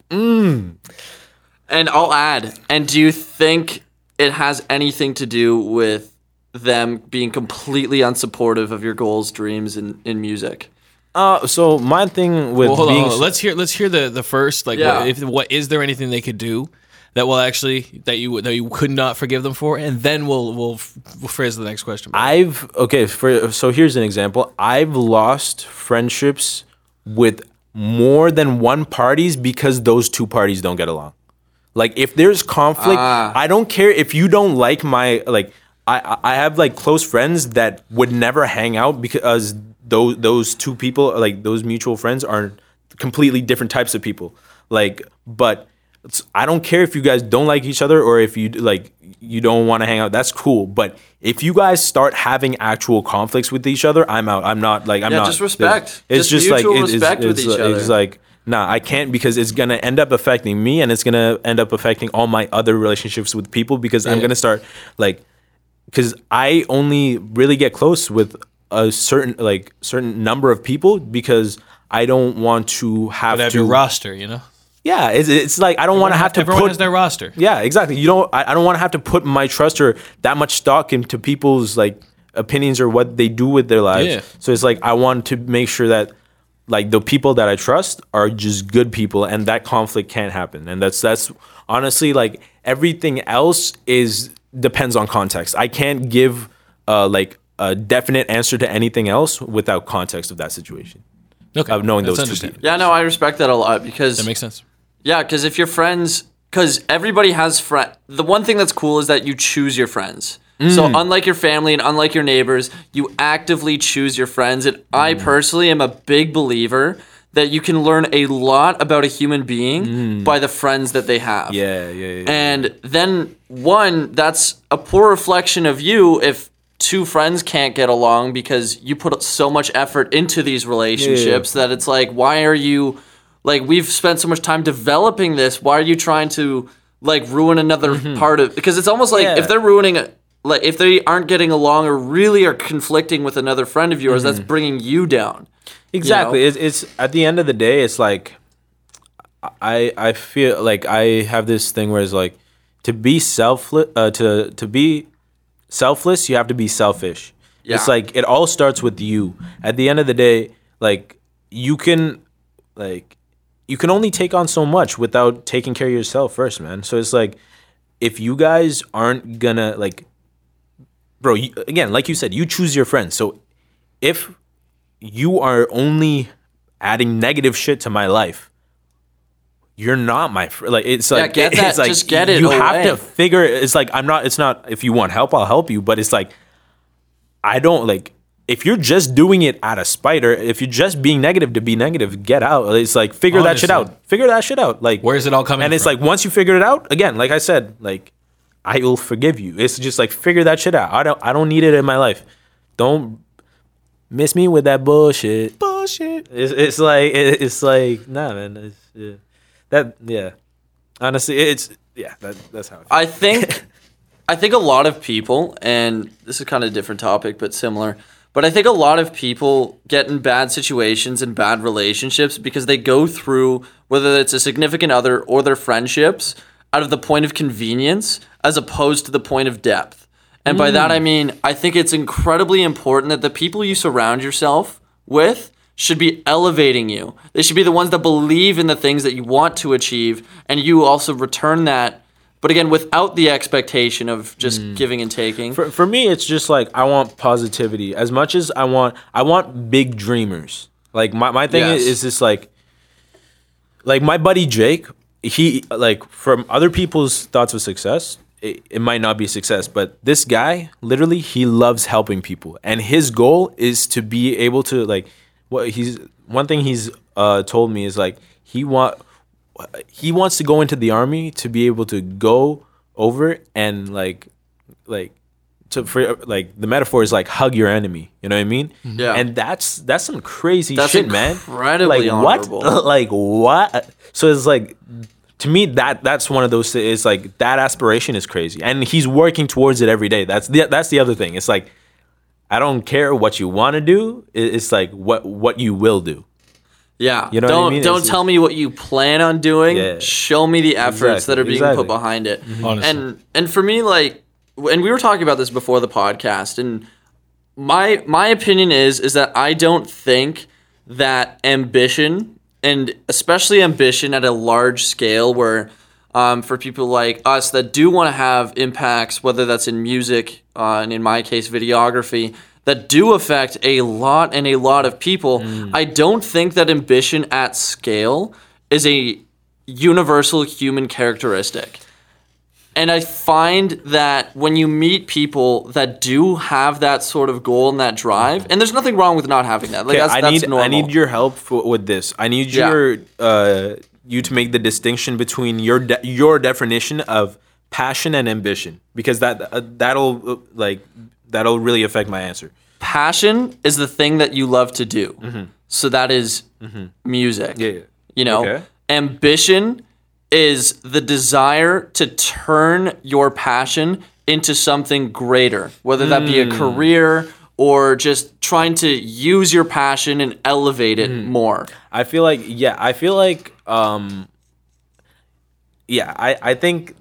And I'll add, and do you think it has anything to do with them being completely unsupportive of your goals, dreams, in, in music? Uh, so my thing with Well, hold on, being hold on. Let's hear let's hear the the first like Yeah. what, if what is there anything they could do that will actually that you that you could not forgive them for, and then we'll we'll, we'll phrase the next question. I've okay for so here's an example. I've lost friendships with more than one parties because those two parties don't get along. Like if there's conflict, ah. I don't care if you don't like my like I I I have like close friends that would never hang out because those those two people like those mutual friends are completely different types of people. Like but it's- I don't care if you guys don't like each other or if you like you don't want to hang out. That's cool. But if you guys start having actual conflicts with each other, I'm out. I'm not like I'm Yeah, not. just respect. It's Just just, like mutual it- it's, respect with it's, each it's other. like nah, I can't because it's gonna end up affecting me and it's gonna end up affecting all my other relationships with people because I'm gonna start like because I only really get close with a certain like certain number of people because I don't want to have have to roster, you know. Yeah it's, it's like I don't want to have to Everyone put has their roster. yeah, exactly. You don't. I, I don't want to have to put my trust or that much stock into people's like opinions or what they do with their lives. Yeah. So it's like I want to make sure that like the people that I trust are just good people, and that conflict can't happen. And that's that's honestly like everything else is depends on context. I can't give uh like a definite answer to anything else without context of that situation. Okay, Of knowing that's those two understandable. Yeah, no, I respect that a lot because That makes sense. Yeah, because if your friends, because everybody has friend. The one thing that's cool is that you choose your friends. So mm. unlike your family and unlike your neighbors, you actively choose your friends. And I mm. personally am a big believer that you can learn a lot about a human being mm. by the friends that they have. Yeah, yeah, yeah. And then one, that's a poor reflection of you if two friends can't get along because you put so much effort into these relationships that it's like, why are you like we've spent so much time developing this? Why are you trying to like ruin another part of because it's almost like Mm-hmm. Yeah. if they're ruining it like if they aren't getting along or really are conflicting with another friend of yours, that's bringing you down. Exactly. know? It's, it's at the end of the day, it's like I I feel like I have this thing where it's like to be selfless, uh, to to be selfless, you have to be selfish. Yeah. It's like it all starts with you. At the end of the day, like you can like you can only take on so much without taking care of yourself first, man. So it's like if you guys aren't gonna like bro, you, again, like you said, you choose your friends. So if you are only adding negative shit to my life, you're not my friend. Like it's like it's that- like just get it You have to away. figure. It's like I'm not. It's not. If you want help, I'll help you. But it's like I don't like. If you're just doing it out of spite, or if you're just being negative to be negative, get out. It's like figure that shit out. Figure that shit out. Like Where's it all coming from? And it's from? like once you figure it out, again, like I said, like I will forgive you. It's just like figure that shit out. I don't. I don't need it in my life. Don't miss me with that bullshit. bullshit. It's, it's like it's like nah, man. It's, yeah. That yeah. Honestly, it's yeah. That, that's how. I think I think a lot of people, and this is kind of a different topic, but similar. But I think a lot of people get in bad situations and bad relationships because they go through whether it's a significant other or their friendships out of the point of convenience as opposed to the point of depth. And by that I mm. mean I think it's incredibly important that the people you surround yourself with should be elevating you. They should be the ones that believe in the things that you want to achieve and you also return that but again without the expectation of just giving and taking. for, for me it's just like i want positivity as much as i want i want big dreamers like my, my thing Yes. is, is just like like my buddy jake he like from other people's thoughts of success it, it might not be success but this guy literally he loves helping people and his goal is to be able to like what he's one thing he's uh told me is like he want he wants to go into the army to be able to go over and like like to for like the metaphor is like hug your enemy you know what i mean? Mm-hmm. Yeah. and that's that's some crazy That's shit man. incredibly like honorable. what like what? So it's like to me that that's one of those it's like that aspiration is crazy. And he's working towards it every day. That's the that's the other thing. It's like i don't care what you want to do it's like what what you will do Yeah. You know what I don't mean? don't It's tell me what you plan on doing. Yeah. Show me the efforts Exactly, that are being exactly. put behind it. Honestly. And and for me like and we were talking about this before the podcast and my my opinion is is that I don't think that ambition and especially ambition at a large scale where um, for people like us that do want to have impacts whether that's in music uh, and in my case videography that do affect a lot and a lot of people i don't think that ambition at scale is a universal human characteristic and I find that when you meet people that do have that sort of goal and that drive, and there's nothing wrong with not having that. Like that's, I that's need normal. I need your help for, with this. I need Yeah. your uh, you to make the distinction between your de- your definition of passion and ambition because that uh, that'll uh, like that'll really affect my answer. Passion is the thing that you love to do. So that is music. Mm-hmm. Yeah, yeah. You know, Okay. ambition is the desire to turn your passion into something greater, whether that be a career or just trying to use your passion and elevate it Hmm. more. I feel like yeah, I feel like um yeah, I I think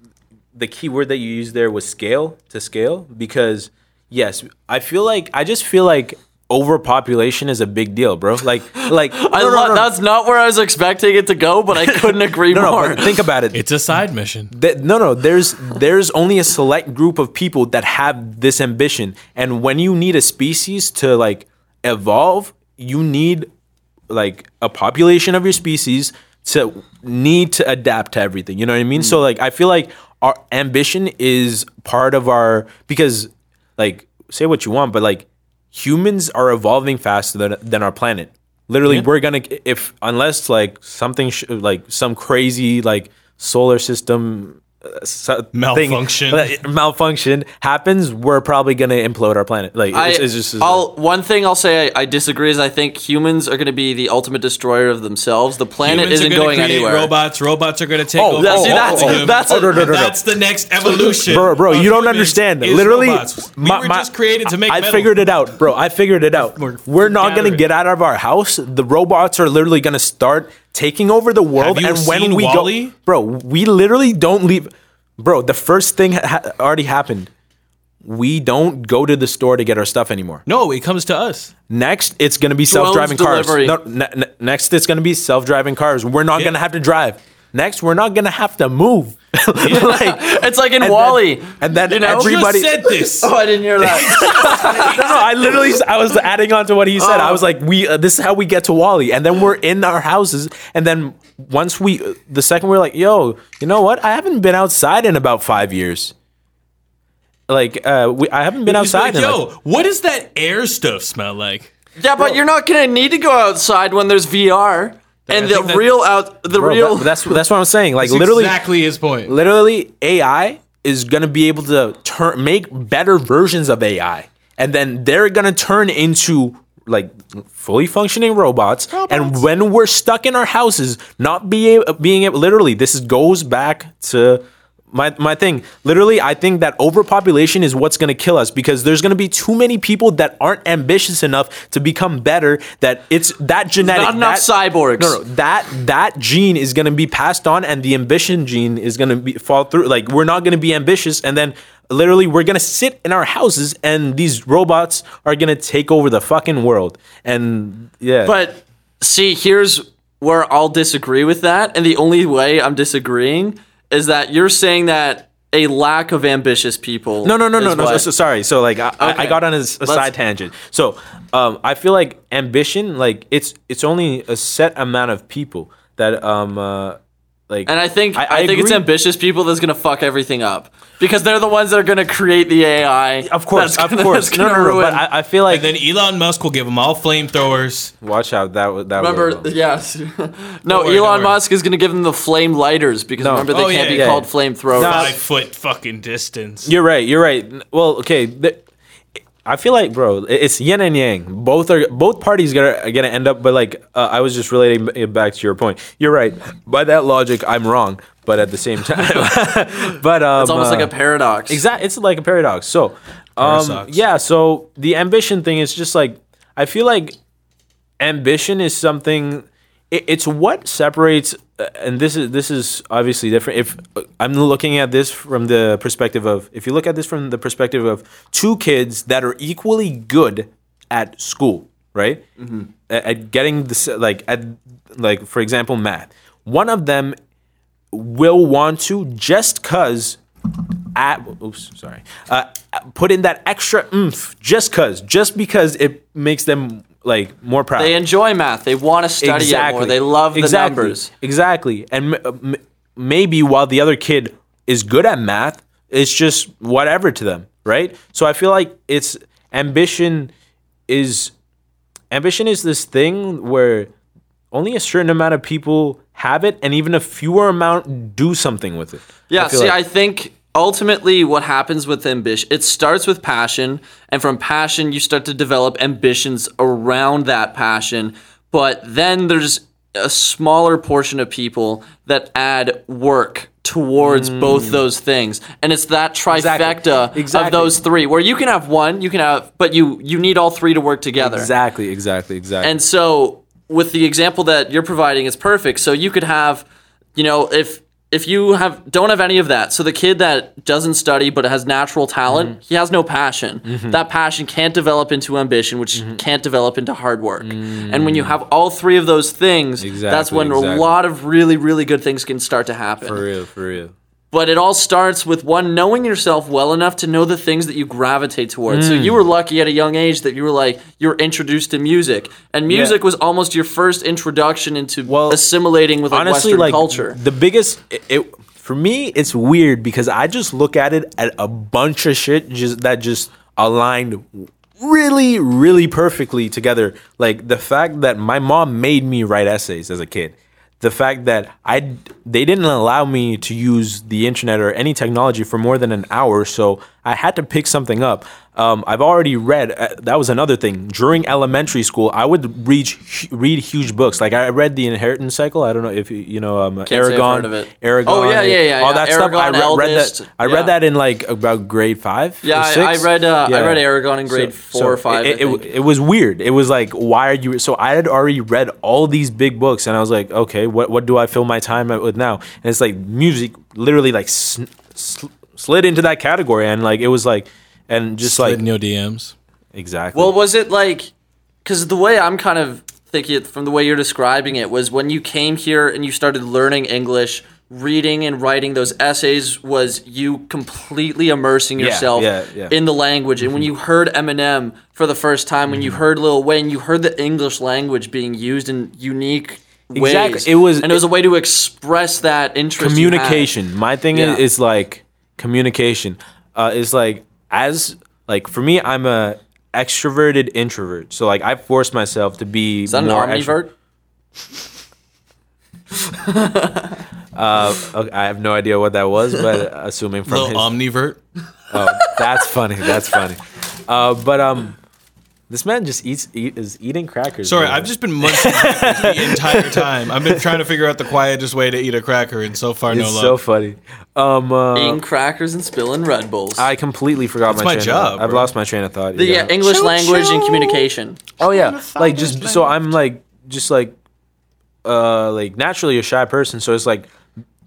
the key word that you used there was scale to scale because yes, I feel like I just feel like overpopulation is a big deal, bro. Like like I love that's not where I was expecting it to go, but I couldn't agree no, no, more. but think about it. It's a side mission. That, no, no. There's there's only a select group of people that have this ambition, and when you need a species to like evolve, you need like a population of your species to need to adapt to everything. You know what I mean? So hmm. like I feel like our ambition is part of our because like say what you want, but like humans are evolving faster than, than our planet. Literally, we're gonna if unless like something sh- like some crazy like solar system so- thing- Malfunction. malfunction happens, we're probably gonna implode our planet. Like I, it's, it's just I'll, one thing I'll say I, I disagree is I think humans are going to be the ultimate destroyer of themselves. The planet Humans isn't gonna going create anywhere. Robots. Robots are gonna take Oh, over. that- see, that's- of them. that's Oh, no, no, no, no. That's the next evolution. bro, bro, you don't understand. is Literally, robots. we my- were my- just created to make. I metal. figured it out, bro. I figured it out. We're We're, not gonna get out of our house. The robots are literally gonna start taking over the world. you and when we WALL-E? go, bro, we literally don't leave. Bro, the first thing ha- already happened. We don't go to the store to get our stuff anymore. No, it comes to us. Next, it's gonna be self-driving cars. delivery. No, ne- ne- next, it's gonna be self-driving cars. We're not gonna have to drive. Next, we're not gonna have to move. like, it's like in and WALL-E. then, and then you know? everybody. Just said this. oh, I didn't hear that. no, no, I literally, I was adding on to what he said. I was like, we, uh, this is how we get to WALL-E, and then we're in our houses, and then once we, the second we're like, yo, you know what? I haven't been outside in about five years. Like, uh, we, I haven't been He's outside. like, in yo, like, what does that air stuff smell like? yeah, but you're not going to need to go outside when there's VR. And the that- real out the bro, real that- that's that's what I'm saying. Like, That's literally, exactly his point. literally AI is gonna be able to turn make better versions of AI, and then they're gonna turn into like fully functioning robots. And when we're stuck in our houses, not be being able, literally, this is, goes back to. My, my thing literally i think that overpopulation is what's going to kill us because there's going to be too many people that aren't ambitious enough to become better that it's that genetic not enough that- cyborgs. no no that that gene is going to be passed on and the ambition gene is going to be fall through like we're not going to be ambitious and then literally we're going to sit in our houses and these robots are going to take over the fucking world and yeah But see, here's where I'll disagree with that. And the only way I'm disagreeing is that you're saying that a lack of ambitious people. no no no no no what- so, so sorry so like i, I- I got on a, Let's- side tangent so um i feel like ambition like it's it's only a set amount of people that um uh like And I think I- I, I think it's ambitious people that's gonna fuck everything up because they're the ones that are gonna create the AI. of course that's of gonna- course that's no no no ruin- but I, I feel like And then Elon Musk will give them all flamethrowers. watch out that was that was Remember, yes. no, worry, Elon. Musk is going to give them the flame lighters because No. remember they Oh, can't yeah, be yeah. called flamethrowers. Five foot fucking distance. You're right. You're right. Well, okay. th- I feel like, bro, it's yin and yang. Both are both parties gonna are gonna end up. But like, uh, I was just relating it back to your point. You're right. By that logic, I'm wrong. But at the same time, but um, it's almost uh, like a paradox. Exactly. It's like a paradox. So, um, yeah. So the ambition thing is just like I feel like ambition is something. It, it's what separates, uh, and this is this is obviously different. If uh, I'm looking at this from the perspective of, if you look at this from the perspective of two kids that are equally good at school, right? At, at getting this, like at like for example, math. One of them will want to just cause at oops sorry uh, put in that extra oomph just cause just because it makes them like more proud they enjoy math. They want to study it more. They love the exactly. numbers. exactly and m- m- maybe while the other kid is good at math it's just whatever to them right so i feel like it's ambition is ambition is this thing where only a certain amount of people have it and even a fewer amount do something with it Yeah, feel see, like- I think ultimately what happens with ambition, it starts with passion, and from passion, you start to develop ambitions around that passion. But then there's a smaller portion of people that add work towards both those things. And it's that trifecta Mm. Exactly. of those three where you can have one, you can have, but you you need all three to work together. Exactly, exactly, exactly. And so with the example that you're providing, it's perfect. So you could have, you know, if if you have don't have any of that, so the kid that doesn't study but has natural talent, Mm-hmm. he has no passion. That passion can't develop into ambition, which Mm-hmm. can't develop into hard work. And when you have all three of those things, that's Mm. When exactly. a lot of really, really good things can start to happen. for real, for real. But it all starts with one knowing yourself well enough to know the things that you gravitate towards. So Mm. you were lucky at a young age that you were like you were introduced to music, and music was almost your first introduction into Well, assimilating with like, Honestly, Western like culture. the biggest it, it for me, it's weird because I just look at it at a bunch of shit just that just aligned really, really perfectly together. Like the fact that my mom made me write essays as a kid. The fact that I they didn't allow me to use the internet or any technology for more than an hour, so I had to pick something up. Um, I've already read. Uh, that was another thing. During elementary school, I would read read huge books. Like I read the Inheritance Cycle. I don't know if you you know um, say I've Eragon, heard of it. Eragon. Oh, yeah, yeah, yeah, All yeah. that stuff. I re- read that. I yeah. read that in like about grade five. Yeah, or I, I read uh, I read Eragon in grade four or five. It, it, it was weird. It was like, why are you? So I had already read all these big books, and I was like, okay, what what do I fill my time with now? And it's like music, literally like sn- sl- slid into that category, and like it was like, and just Slid like in your DMs. exactly. Well, was it like? Because the way I'm kind of thinking it from the way you're describing it was when you came here and you started learning English, reading and writing those essays was you completely immersing Yeah, yourself yeah, yeah. in the language. And when you heard Eminem for the first time, when you Mm-hmm. heard Lil Wayne, you heard the English language being used in unique ways. Exactly. It was- and it was a way to express that interest. you had. communication. My thing Yeah. is, is like communication. Uh, is like as like for me, I'm a extroverted introvert. So like I force myself to be Is that an more extro- omnivert? Okay, I have no idea what that was, but assuming from Little his, omnivert. oh, that's funny. That's funny. Uh, but um, this man just eats eat, is eating crackers. Sorry, bro. I've just been munching crackers the entire time. I've been trying to figure out the quietest way to eat a cracker, and so far, no luck. so funny. Um, uh, Eating crackers and spilling Red Bulls. I completely forgot That's my, my train job, Of, I've lost my train of thought. the yeah, English language and communication. Oh yeah, like just so I'm like just like uh like naturally a shy person. So it's like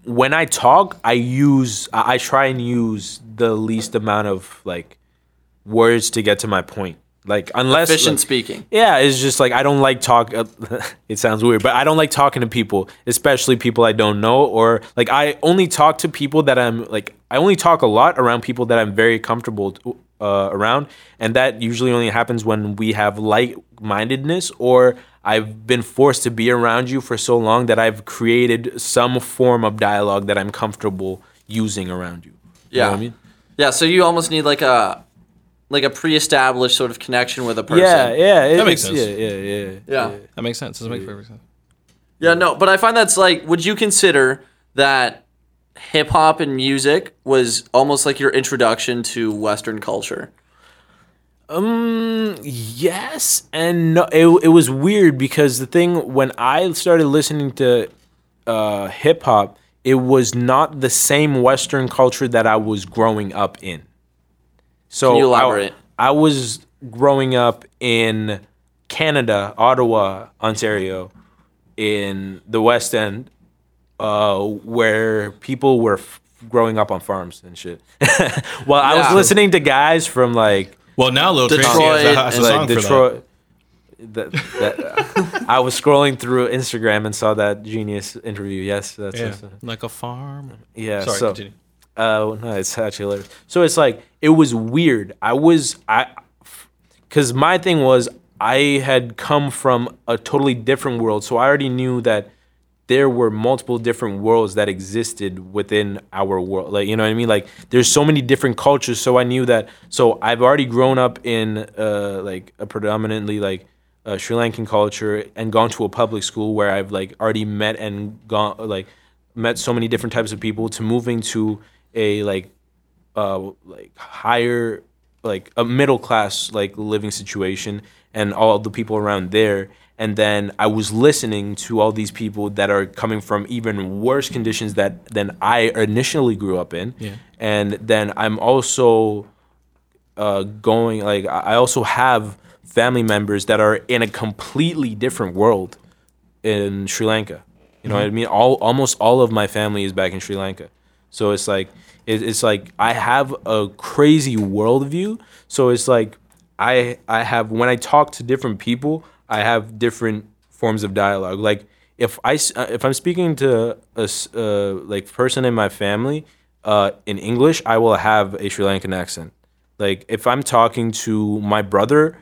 when I talk, I use I, I try and use the least amount of like words to get to my point. Like unless Efficient like- speaking. Yeah, it's just like I don't like talk. Uh, it sounds weird, but I don't like talking to people, especially people I don't know, or like I only talk to people that I'm like. I only talk a lot around people that I'm very comfortable uh, around, and that usually only happens when we have like mindedness, or I've been forced to be around you for so long that I've created some form of dialogue that I'm comfortable using around you. You know Yeah. what I mean? Yeah, so you almost need like a like a pre-established sort of connection with a person. Yeah, yeah, it, That makes it's- sense. Yeah, yeah, yeah. Yeah. That makes sense. Doesn't make perfect sense. Yeah, no, but I find that's like would you consider that hip hop and music was almost like your introduction to western culture? Um, yes and no. It, it was weird because the thing when I started listening to uh, hip hop, it was not the same Western culture that I was growing up in. So Can you I- elaborate? I, was growing up in Canada, Ottawa, Ontario, in the West End, uh, where people were f- growing up on farms and shit. well, I was Yeah. listening to guys from like Well, now Lil Tracy Detroit has a, has a and- song like for that. Detroit. That, that, I was scrolling through Instagram and saw that genius interview. Yes, that's Yeah, that's- like a farm. yeah. Sorry, so, continue. Uh, no, it's actually hilarious. So it's like it was weird. I was I, because my thing was I had come from a totally different world, so I already knew that there were multiple different worlds that existed within our world. Like you know what I mean? Like there's so many different cultures. So I knew that. So I've already grown up in uh like a predominantly like uh, Sri Lankan culture and gone to a public school where I've like already met and gone like met so many different types of people to moving to a like uh like higher like a middle class like living situation and all the people around there and then I was listening to all these people that are coming from even worse conditions that than I initially grew up in Yeah. and then I'm also uh, going like I I also have family members that are in a completely different world in Sri Lanka. You know what I mean? All almost all of my family is back in Sri Lanka, so it's like it, it's like I have a crazy worldview. So it's like I I have when I talk to different people, I have different forms of dialogue. Like if I uh, if I'm speaking to a uh, like person in my family uh, in English, I will have a Sri Lankan accent. Like if I'm talking to my brother,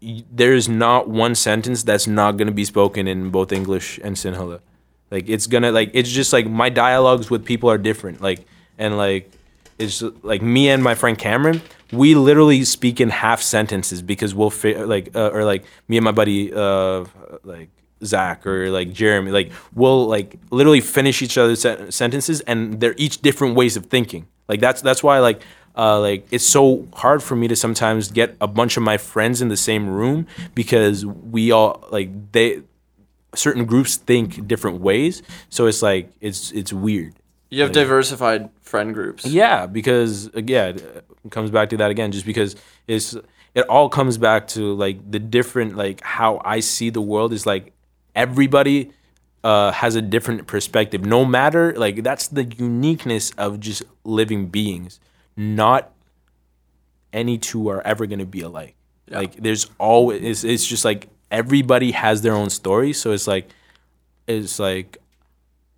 there's not one sentence that's not gonna be spoken in both English and Sinhala. Like it's gonna like it's just like my dialogues with people are different. Like and like is like me and my friend Cameron. We literally speak in half sentences because we'll fi- like uh, or like me and my buddy uh like Zach or like Jeremy like we'll like literally finish each other's sen- sentences and they're each different ways of thinking. Like that's that's why like uh, like it's so hard for me to sometimes get a bunch of my friends in the same room because we all like they certain groups think different ways. So it's like it's it's weird. You have diversified friend groups. yeah because again it comes back to that again just because it's it all comes back to like the different like how i see the world is like everybody uh, has a different perspective. No matter like that's the uniqueness of just living beings. Not any two are ever going to be alike. Like there's always it's, it's just like everybody has their own story so it's like it's like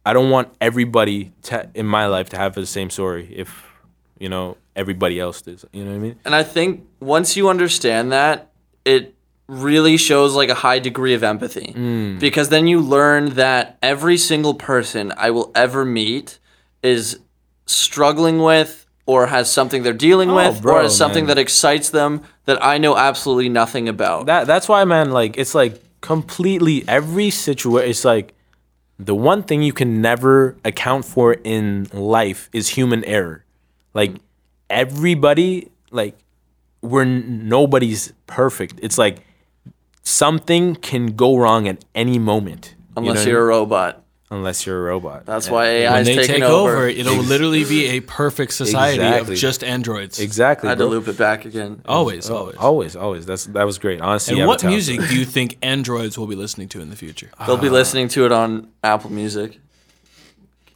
i don't want everybody to, in my life to have the same story if you know everybody else does you know what i mean And I think once you understand that, it really shows like a high degree of empathy. Mm. Because then you learn that every single person I will ever meet is struggling with or has something they're dealing Oh, with or bro, has something man. that excites them that I know absolutely nothing about. that that's why man like it's like completely every situation it's like the one thing you can never account for in life is human error like everybody like we're n- nobody's perfect it's like something can go wrong at any moment you know unless what I you're mean? a robot. Unless you're a robot That's Yeah. why AI when is they taking take over, over. it'll literally be a perfect society Exactly. of just androids. exactly I had to loop it back again. Always, oh, always. always always that's that was great honestly and what music do you think androids will be listening to in the future? They'll be listening to it on Apple Music.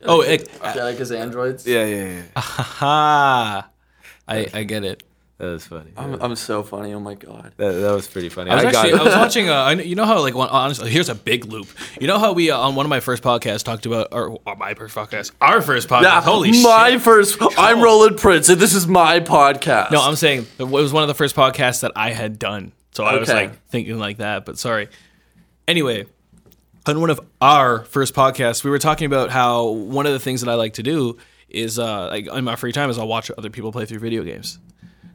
Oh, it, Yeah, like as androids. yeah yeah yeah ha! I I get it. That was funny I'm, I'm so funny. Oh my god. that, that was pretty funny I was I got actually it. I was watching. Uh, you know how like one, honestly, here's a big loop. You know how we uh, on one of my first podcasts talked about or, or my first podcast, our first podcast. Yeah, Holy my shit! first. I'm Roland Prince, and this is my podcast. No, I'm saying it was one of the first podcasts that I had done. So I was like thinking like that, but sorry. Anyway, on one of our first podcasts, we were talking about how one of the things that I like to do is uh like in my free time is I'll watch other people play through video games.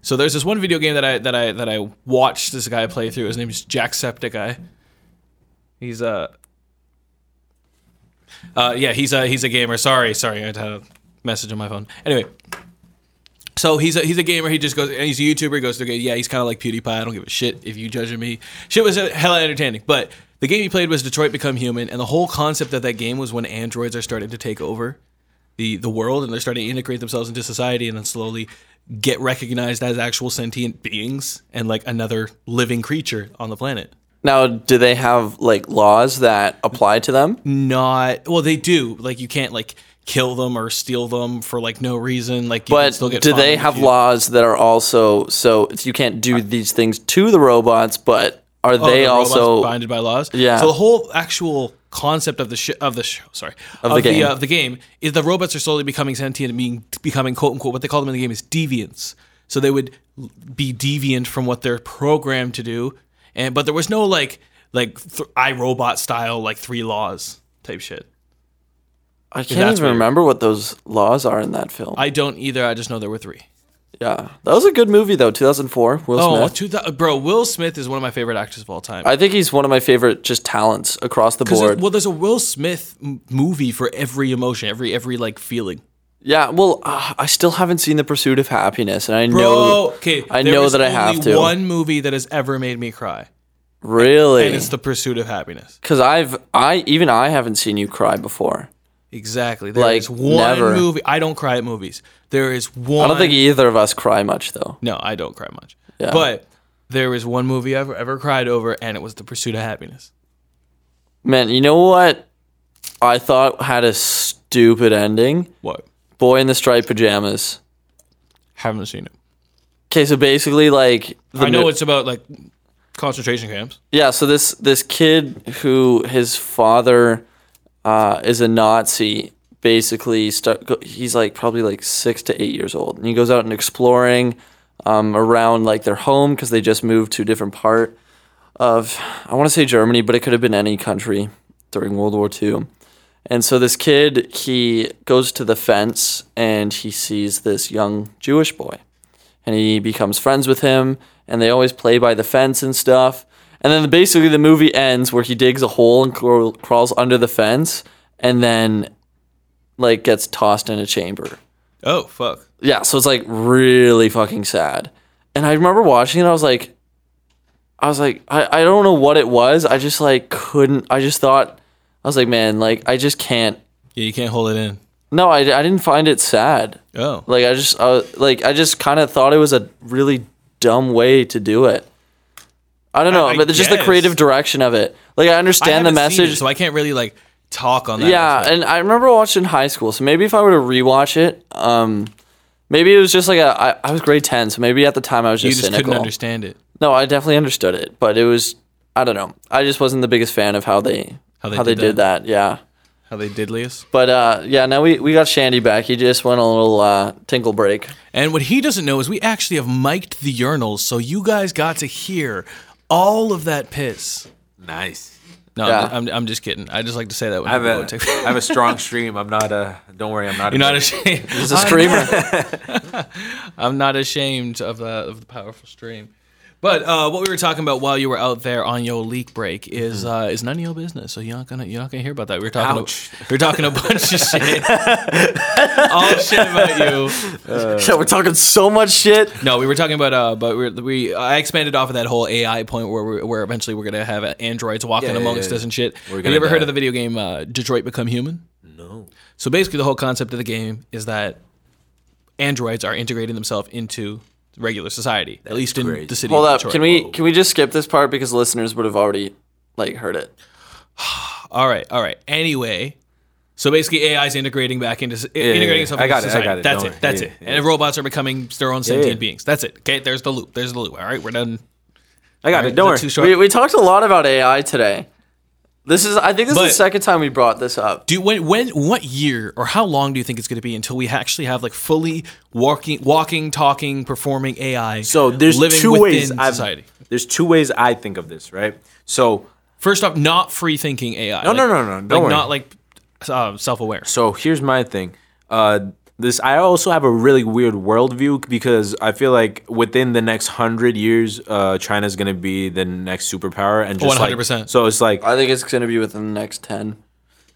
So there's this one video game that I that I that I watched this guy play through. His name is Jacksepticeye. He's uh uh yeah, he's a he's a gamer. Sorry, sorry, I had a message on my phone. Anyway, so he's a he's a gamer. He just goes and he's a YouTuber. He goes to yeah, he's kind of like PewDiePie. I don't give a shit if you judging me. Shit was hella entertaining. But the game he played was Detroit Become Human, and the whole concept of that game was when androids are starting to take over the the world and they're starting to integrate themselves into society and then slowly get recognized as actual sentient beings and like another living creature on the planet. Now, do they have like laws that apply to them? Not well, they do. Like you can't like kill them or steal them for like no reason. Like, But do they have you- laws that are also so you can't do these things to the robots? But are Oh, they the also? binded by laws. Yeah. So the whole actual concept of the sh- of the show, sorry, of, the game. uh, of the game is the robots are slowly becoming sentient and being becoming quote unquote what they call them in the game is deviants. So they would be deviant from what they're programmed to do, and but there was no like like th- iRobot style like three laws type shit. I can't even weird. remember what those laws are in that film. I don't either. I just know there were three. Yeah, that was a good movie though. 2004. Will Oh, Smith. 2000 bro, Will Smith is one of my favorite actors of all time. I think he's one of my favorite just talents across the board. well, there's a Will Smith m- movie for every emotion, every every like feeling. yeah, well, uh, I still haven't seen The Pursuit of Happiness, and I Bro, know okay. I know that I have to. One movie that has ever made me cry, really and it's The Pursuit of Happiness. because I've I even I haven't seen you cry before. Exactly. There Like, is one never. movie. I don't cry at movies. There is one. I don't think either of us cry much though. No, I don't cry much. Yeah. But there is one movie I've ever cried over, and it was The Pursuit of Happiness. Man, you know what? I thought had a stupid ending. What? Boy in the striped pajamas. Haven't seen it. Okay, so basically, like the I know mo- it's about like concentration camps. Yeah, so this this kid who his father uh, is a Nazi, basically start, he's like probably like six to eight years old, and he goes out and exploring um, around like their home because they just moved to a different part of I want to say Germany, but it could have been any country during World War II. And so this kid, he goes to the fence and he sees this young Jewish boy. And he becomes friends with him and they always play by the fence and stuff. And then basically the movie ends where he digs a hole and crawl- crawls under the fence and then like gets tossed in a chamber. Oh fuck. Yeah, so it's like really fucking sad. And I remember watching it, I was like, I was like, I, I don't know what it was. I just like couldn't, I just thought, I was like, man, like I just can't. Yeah, you can't hold it in. No, I, I didn't find it sad. Oh. Like I just, uh, like I just kind of thought it was a really dumb way to do it. I don't know, I but it's just the guess. creative direction of it. Like I I understand the haven't seen message. it, so I can't really like talk on that. Yeah, and I remember watching in high school. So maybe if I were to rewatch it, um, maybe it was just like a. I, I was grade ten, so maybe at the time I was you just, just cynical. couldn't understand it. No, I definitely understood it, but it was. I don't know. I just wasn't the biggest fan of how they How they did that. Yeah, How they did diddliest. but uh, yeah. Now we we got Shandy back. He just went a little uh, tinkle break. And what he doesn't know is we actually have mic'd the urinals, so you guys got to hear all of that piss. Nice. No, Yeah. I'm, I'm, I'm just kidding. I just like to say that when I have people a take- I have a strong stream. I'm not a. Don't worry, I'm not. You're not a, ashamed. He's a screamer. I'm not ashamed of the of the powerful stream. But uh, what we were talking about while you were out there on your leak break is uh, is none of your business. So you're not gonna you're not gonna hear about that. We are talking Ouch. we were talking a bunch of shit, all shit about you. yeah, we're talking so much shit. No, we were talking about uh, but we we I expanded off of that whole AI point where we where eventually we're gonna have androids walking Yeah, yeah, amongst yeah. us and shit. We're Have gonna you ever heard die. of the video game uh, Detroit Become Human? No. So basically, the whole concept of the game is that androids are integrating themselves into regular society, at least in crazy. the city. Hold of up. Detroit. Can we can we just skip this part because listeners would have already like heard it. All right, all right. Anyway, so basically, AI is integrating back into integrating yeah. itself I into got it, I society. got it. That's Don't it. That's worry. it. Yeah, yeah. And robots are becoming their own sentient yeah. beings. That's it. Okay, there's the loop. There's the loop. All right, we're done. I got All it. right, Don't worry. too short? We we talked a lot about AI today. This is I think this But- is the second time we brought this up. Do when when what year or how long do you think it's going to be until we actually have like fully walking, walking, talking, performing AI? So there's living two ways. I've, society. there's two ways I think of this. Right. So First off, not free thinking AI. No, no, no, no, don't like worry. not like uh, self aware. So here's my thing. Uh, this I also have a really weird worldview because I feel like within the next hundred years, uh, China's gonna be the next superpower, and just like 100%. so it's like I think it's going to be within the next 10.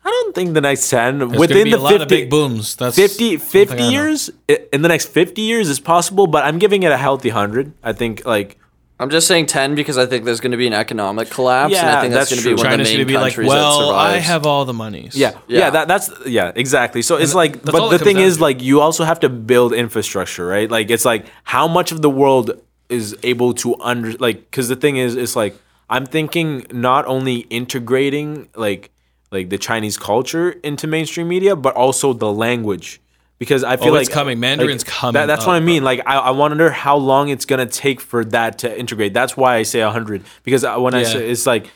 I don't think the next ten There's gonna within be the a lot 50, of big booms. That's 50, something 50 know. years i- in the next 50 years is possible but i'm giving it a healthy 100 i think like I'm just saying 10 because I think there's going to be an economic collapse and Yeah, I think that's, that's going to be true. one of the going to main be like, countries well, that survives. I have all the monies. yeah yeah, Yeah. that, that's yeah exactly so it's like but the thing is to. like you also have to build infrastructure right like it's like how much of the world is able to under like because the thing is it's like i'm thinking not only integrating like like the chinese culture into mainstream media but also the language because I feel Oh, like it's coming. Mandarin's coming that- that's what I up, mean. Like I, I wonder how long it's gonna take for that to integrate. That's why I say hundred because I- when I say it's like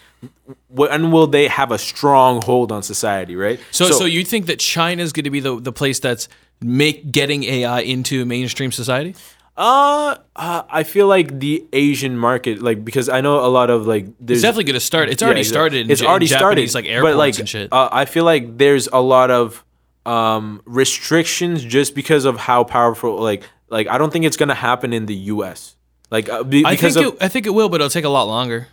when will they have a strong hold on society, right? So, so, you think that China is going to be the, the place that's make getting AI into mainstream society? uh, uh, I feel like the Asian market, like because I know a lot of like there's It's definitely going to start. It's Yeah, already exactly. started. In, It's already Japanese, started, like airports but like and shit. Uh, I feel like there's a lot of um, restrictions just because of how powerful. Like, like I don't think it's gonna happen in the U.S. Like uh, be, I think of it, I think it will, but it'll take a lot longer.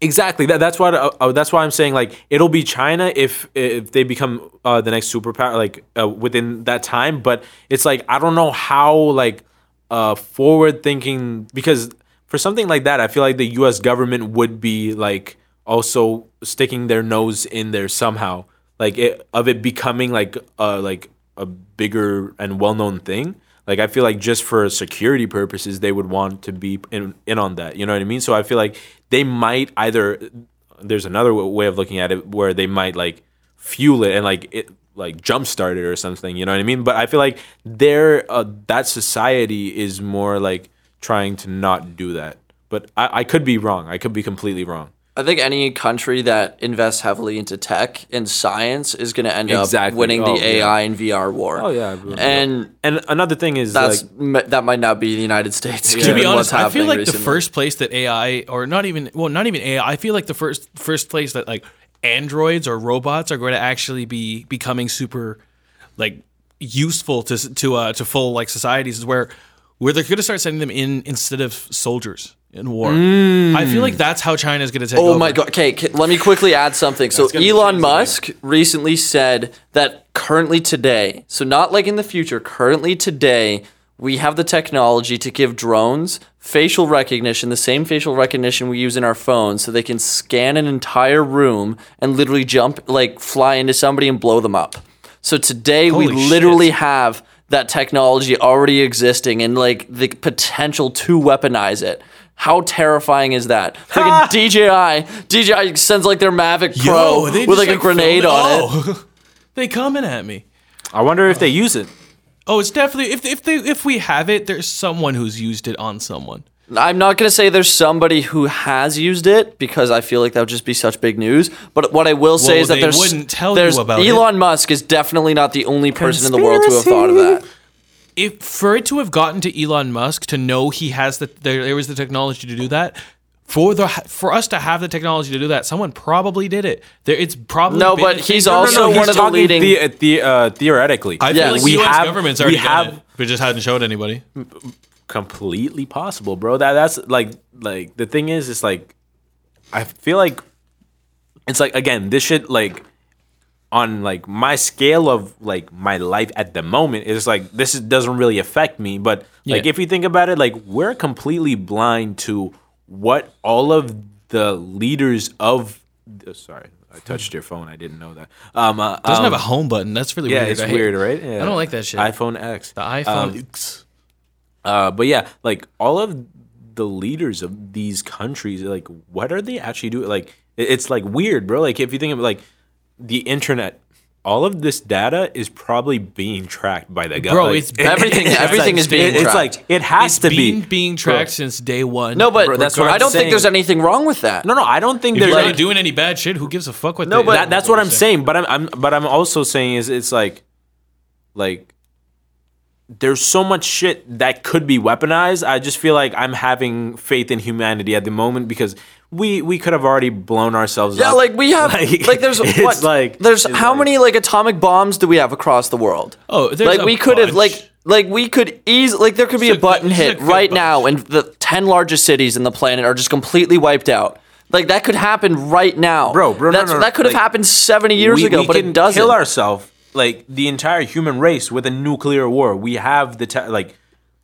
exactly that, that's why uh, uh, that's why I'm saying like it'll be China if if they become uh, the next superpower like uh, within that time. But it's like I don't know how like uh, forward thinking because for something like that, I feel like the U.S. government would be like also sticking their nose in there somehow, like it, of it becoming like uh like a bigger and well known thing. Like I feel like just for security purposes, they would want to be in in on that. You know what I mean? So I feel like they might either. There's another way of looking at it where they might like fuel it and like it like jumpstart it or something. You know what I mean? But I feel like their uh, that society is more like trying to not do that. But I, I could be wrong. I could be completely wrong. I think any country that invests heavily into tech and science is going to end Exactly. up winning Oh, the yeah. AI and VR war. Oh, yeah. and And another thing is that's like that might not be the United States. to be honest, I feel happening like the first place that AI, or not even, well, not even AI. I feel like the first first place that like androids or robots are going to actually be becoming super like useful to to uh, to full like societies is where where they're going to start sending them in instead of soldiers in war. I feel mm. like that's how China is going to take Oh over. my god. Okay, ca- let me quickly add something. So Elon change the. Musk recently said that currently today, so not like in the future, currently today, we have the technology to give drones facial recognition, the same facial recognition we use in our phones, so they can scan an entire room and literally jump, like fly into somebody and blow them up. So today we Holy literally shit. have that technology already existing and like the potential to weaponize it. How terrifying is that? Like DJI, DJI sends like their Mavic Pro Yo, they with just, like, a grenade filmed on it. Oh, they coming at me. I wonder if they use it. Oh, it's definitely if if they if we have it, there's someone who's used it on someone. I'm not gonna say there's somebody who has used it because I feel like that would just be such big news. But what I will say Well, is that they there's wouldn't tell you there's about it. Elon Musk is definitely not the only person in the world to have thought of that. If for it to have gotten to Elon Musk to know he has the there, there was the technology to do that. For the for us to have the technology to do that, someone probably did it. There, it's probably No, but he's also he's one of the leading- The, the, uh, theoretically. I Yeah, feel like we U.S. have- government's we already done have- it, but just hadn't showed anybody. completely possible, bro. That that's like like the thing is, it's like I feel like it's like again, this shit like on like my scale of like my life at the moment is like this is, doesn't really affect me, but like Yeah. if you think about it, like we're completely blind to what all of the leaders of uh, sorry, I touched your phone. I didn't know that. Um, uh, Doesn't um, have a home button. That's really yeah, weird. it's I weird, right? Yeah. I don't like that shit. iPhone X. the iPhone. Um, X. uh, but yeah, like all of the leaders of these countries, like what are they actually doing? Like it's like weird, bro. Like if you think of like the internet, all of this data is probably being tracked by the government. Bro, it's Everything- everything is being It's tracked. like it has it's to been be being tracked since day one. No, but Bro, that's what I I'm don't think there's anything wrong with that. No, no, I don't think if you're there's not doing any bad shit, who gives a fuck what? No, they, but that, that's what I'm saying. But I'm, I'm but I'm also saying is it's like like there's so much shit that could be weaponized. I just feel like I'm having faith in humanity at the moment because we we could have already blown ourselves up. Yeah, up. like we have like, Like, there's it's what like- there's it's how like- many like atomic bombs do we have across the world? Oh, there's like a we could have bunch. like like we could easily like there could be It's a a button good- it's a hit good right bunch. now and the 10 largest cities in the planet are just completely wiped out. Like that could happen right now. Bro, bro, no, That's, no, no, that could have like, happened 70 years we, ago, we but can it doesn't. kill ourselves like the entire human race with a nuclear war. We have the te- like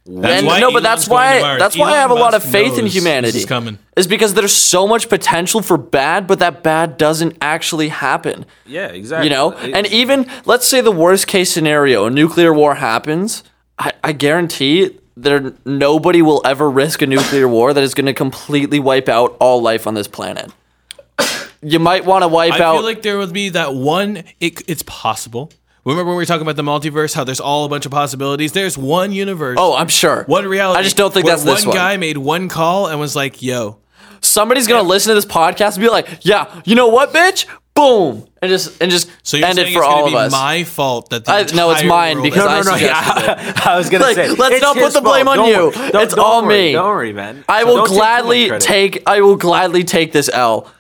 That's And- why no, but that's why to Mars. that's why I Elon have a lot of faith in humanity. Is coming. Is because there's so much potential for bad, but that bad doesn't actually happen. yeah, exactly. You know, It's- and even let's say the worst case scenario, a nuclear war happens. I, I guarantee there nobody will ever risk a nuclear war that is going to completely wipe out all life on this planet. You might want to wipe I out. I feel like there would be that one. It, it's possible. Remember when we were talking about the multiverse? How there's all a bunch of possibilities. There's one universe. oh, I'm sure. one reality. I just don't think where that's this one one. guy made one call and was like, "Yo, Somebody's gonna listen to this podcast and be like, "Yeah, you know what, bitch? Boom!" and just and just so you're end saying it for it's all gonna of be us. my fault that the I- no, it's mine world because is- I no, no, suggested yeah, I was gonna Like, say let's not put the blame fault. on Don't you. Don't- It's don't all worry. me. Don't worry, man. I So will don't take gladly take. I will gladly take this L.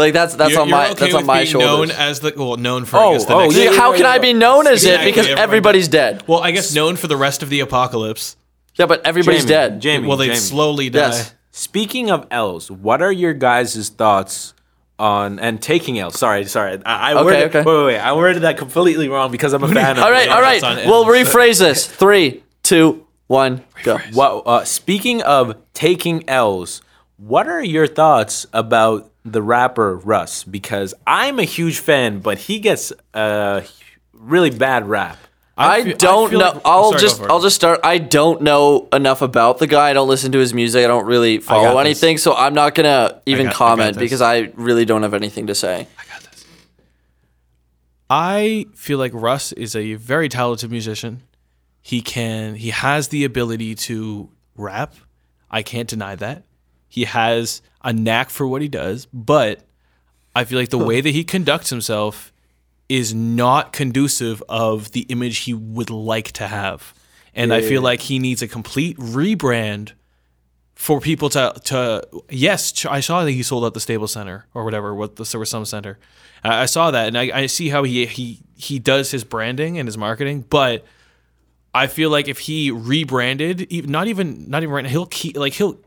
Like that's that's You're, on you're my okay that's on with my being shoulders. known as the well, known for Oh, I the oh, next. yeah, Yeah, yeah, How can. I be known as Exactly, it? Because everybody's dead. Well, I guess known for the rest of the apocalypse. Yeah, but everybody's Jamie, dead. Jamie, Well, they Jamie. slowly die. Yes. Speaking of L's, what are your guys' thoughts on and taking L's? Sorry, sorry. I, I Okay, worded, okay. Wait, wait, wait. I worded that completely wrong because I'm a fan of All right, it. all right. We'll L's. rephrase this. Three, two, one, go. What, uh, speaking of taking L's, what are your thoughts about the rapper Russ? Because I'm a huge fan, but he gets a really bad rap. I, feel- I don't feel know. like- I'll sorry, just. I'll just start. I don't know enough about the guy. I don't listen to his music. I don't really follow got this. anything, so I'm not gonna even got- comment this. because I really don't have anything to say. I feel like Russ is a very talented musician. He can he has the ability to rap. I can't deny that. He has a knack for what he does, but I feel like the way that he conducts himself is not conducive of the image he would like to have. And I feel like he needs a complete rebrand for people to to yes, I saw that he sold out the Stable Center or whatever, what the Silver Sum Center. I, I saw that, and I, I see how he he he does his branding and his marketing, but I feel like if he rebranded, not even not even right now, he'll keep like he'll.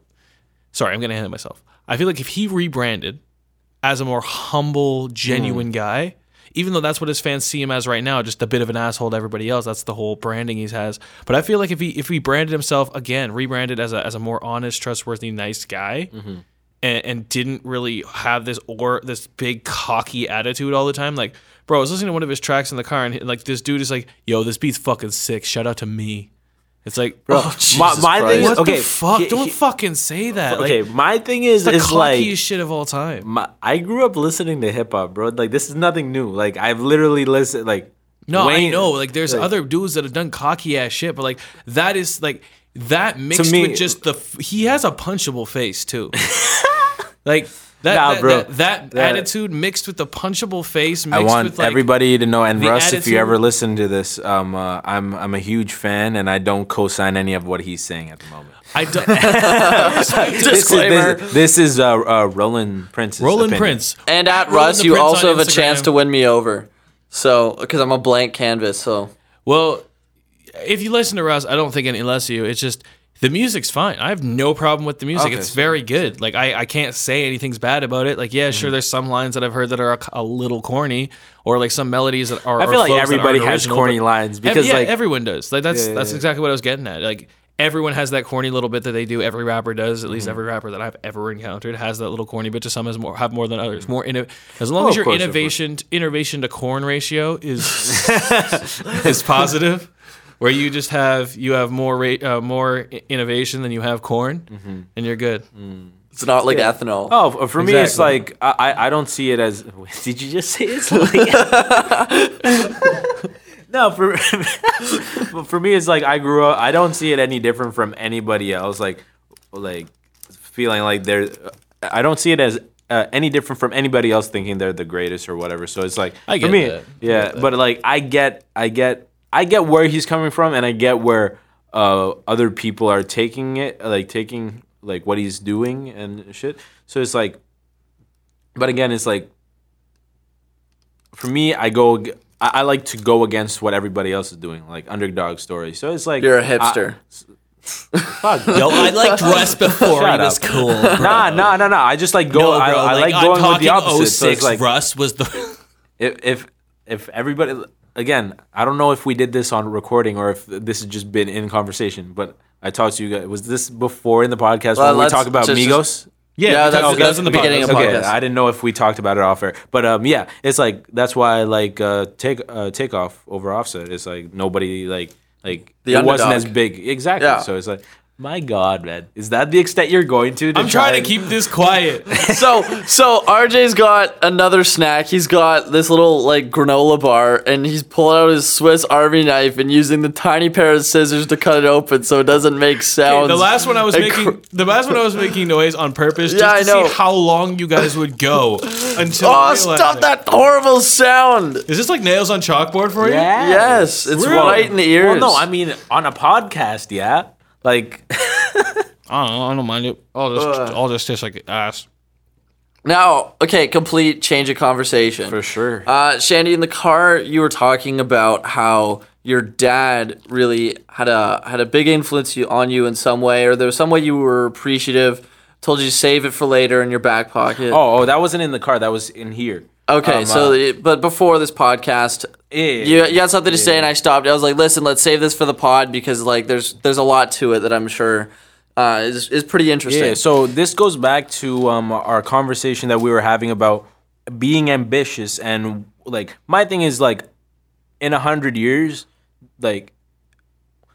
Sorry, I'm gonna hand it myself. I feel like if he rebranded as a more humble, genuine hmm. guy, even though that's what his fans see him as right now, just a bit of an asshole to everybody else. That's the whole branding he has. But I feel like if he if he branded himself again, rebranded as a as a more honest, trustworthy, nice guy, mm-hmm. and, and didn't really have this or this big cocky attitude all the time, like bro, I was listening to one of his tracks in the car, and like this dude is like, "Yo, this beat's fucking sick. Shout out to me." It's like, bro, Oh, Jesus my, my thing is what okay. the fuck? he- Don't he- fucking say that. okay, like, my thing is the is cockiest like shit of all time. my, I grew up listening to hip hop, bro. Like this is nothing new. Like I've literally listened like No, I Wayne- know. Like, there's like- other dudes that have done cocky ass shit, but like that is like that mixed me- with just the. f- He has a punchable face too. like that, Nah, that, bro. that, that That- attitude mixed with the punchable face. Mixed I want with, like, everybody to know, and the Russ, if you ever listen to this, um, uh, I'm I'm a huge fan, and I don't co-sign any of what he's saying at the moment. I don't. This is, Disclaimer. this, this is uh, uh, Roland Prince's Roland opinion. Prince. And at Roland Russ, you Prince also on have a chance to win me over. So, because I'm a blank canvas. So, Well, if you listen to Russ, I don't think any less of you. It's just the music's fine. I have no problem with the music. Okay. It's very good. Like I, I can't say anything's bad about it. Like yeah, Mm-hmm. sure, there's some lines that I've heard that are a, a little corny, or like some melodies that are. I feel like everybody has original, corny lines because yeah, like everyone does. Like that's Yeah, that's yeah. exactly what I was getting at. Like everyone has that corny little bit that they do. Every rapper does. At Mm-hmm. least every rapper that I've ever encountered has that little corny bit. To some has more have more than others. More inno- as long Oh, as your course. innovation innovation to corn ratio is is positive, where you just have you have more rate uh, more innovation than you have corn, Mm-hmm. and you're good. it's not like ethanol. Oh, f- for me, it's like I, I I don't see it as. Did you just say it's like? no, for but for me, it's like I grew up. I don't see it any different from anybody else. Like, like feeling like they're. I don't see it as uh, any different from anybody else thinking they're the greatest or whatever. So it's like I for me, that. I yeah. get that. But like I get, I get, I get where he's coming from, and I get where uh, other people are taking it, like taking like what he's doing and shit. So it's like, but again, it's like for me, I go. I, I like to go against what everybody else is doing, like underdog story. So it's like You're a hipster. I, fuck. Yo, I liked Russ before Shut he was up. cool. nah, nah, nah, nah. I just like go. No, I, bro, I like, I'm going with the talking opposite. So 06, it's like Russ was the. if if if everybody again, I don't know if we did this on recording or if this has just been in conversation, but I talked to you guys. Was this before in the podcast Well, when we let's talked about just- Migos? Yeah, Yeah, that's- talked- that was in the beginning podcast. of Okay, podcast. I didn't know if we talked about it off air, but um, yeah, it's like that's why I like uh, take uh, Takeoff over Offset. It's like nobody like like The it wasn't as big exactly. Yeah. So it's like my God, man, is that the extent you're going to? to I'm try trying and- to keep this quiet. so, so RJ's got another snack. He's got this little like granola bar, and he's pulling out his Swiss Army knife and using the tiny pair of scissors to cut it open so it doesn't make sounds. the last one I was making, cr- the last one I was making noise on purpose, Yeah, just I to know. see how long you guys would go until. Oh, stop that horrible sound! Is this like nails on chalkboard for you? Yeah. Yes, it's Really? right in the ears. Well, no, I mean on a podcast, yeah. Like I don't know. I don't mind it. I'll just, Ugh. I'll just taste like ass. now, okay, complete change of conversation. for sure. Uh, Shandy, in the car, you were talking about how your dad really had a had a big influence you, on you in some way, or there was some way you were appreciative. Told you to save it for later in your back pocket. oh, oh, that wasn't in the car. That was in here. okay. um, so, uh, it- but before this podcast, Yeah. you, you had something to say, and I stopped. I was like, "Listen, let's save this for the pod because like there's there's a lot to it that I'm sure uh, is is pretty interesting." Yeah, so this goes back to um, our conversation that we were having about being ambitious and like my thing is like in a hundred years, like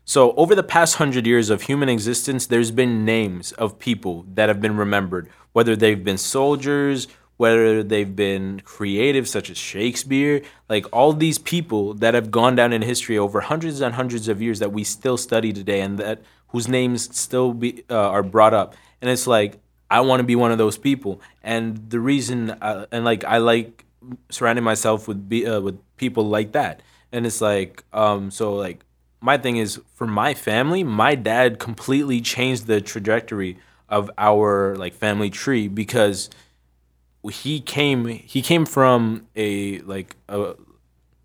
so over the past hundred years of human existence, there's been names of people that have been remembered, whether they've been soldiers, whether they've been creative such as Shakespeare, like all these people that have gone down in history over hundreds and hundreds of years that we still study today and that whose names still be uh, are brought up. And it's like I want to be one of those people. And the reason uh, and like I like surrounding myself with be, uh, with people like that. And it's like um so like my thing is for my family, my dad completely changed the trajectory of our like family tree because he came he came from a like a,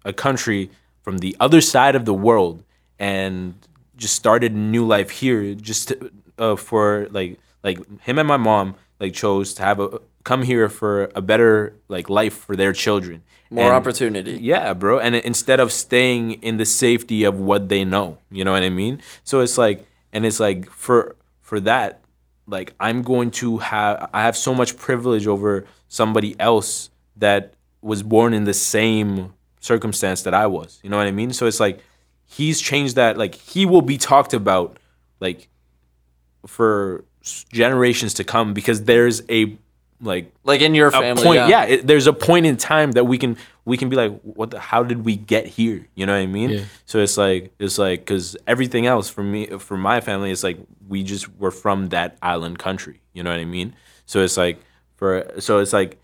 a country from the other side of the world and just started a new life here just to, uh, for like like him and my mom like chose to have a come here for a better like life for their children More And- opportunity. yeah, bro. And instead of staying in the safety of what they know, you know what I mean? So it's like, and it's like for for that, like I'm going to have I have so much privilege over somebody else that was born in the same circumstance that I was. You know what I mean? So it's like he's changed that. Like he will be talked about, like for generations to come because there's a like Like in your family. point. yeah. Yeah, it, there's a point in time that we can we can be like, what? The, how did we get here? You know what I mean? Yeah. So it's like it's like because everything else for me for my family is like we just were from that island country. You know what I mean? So it's like for so it's like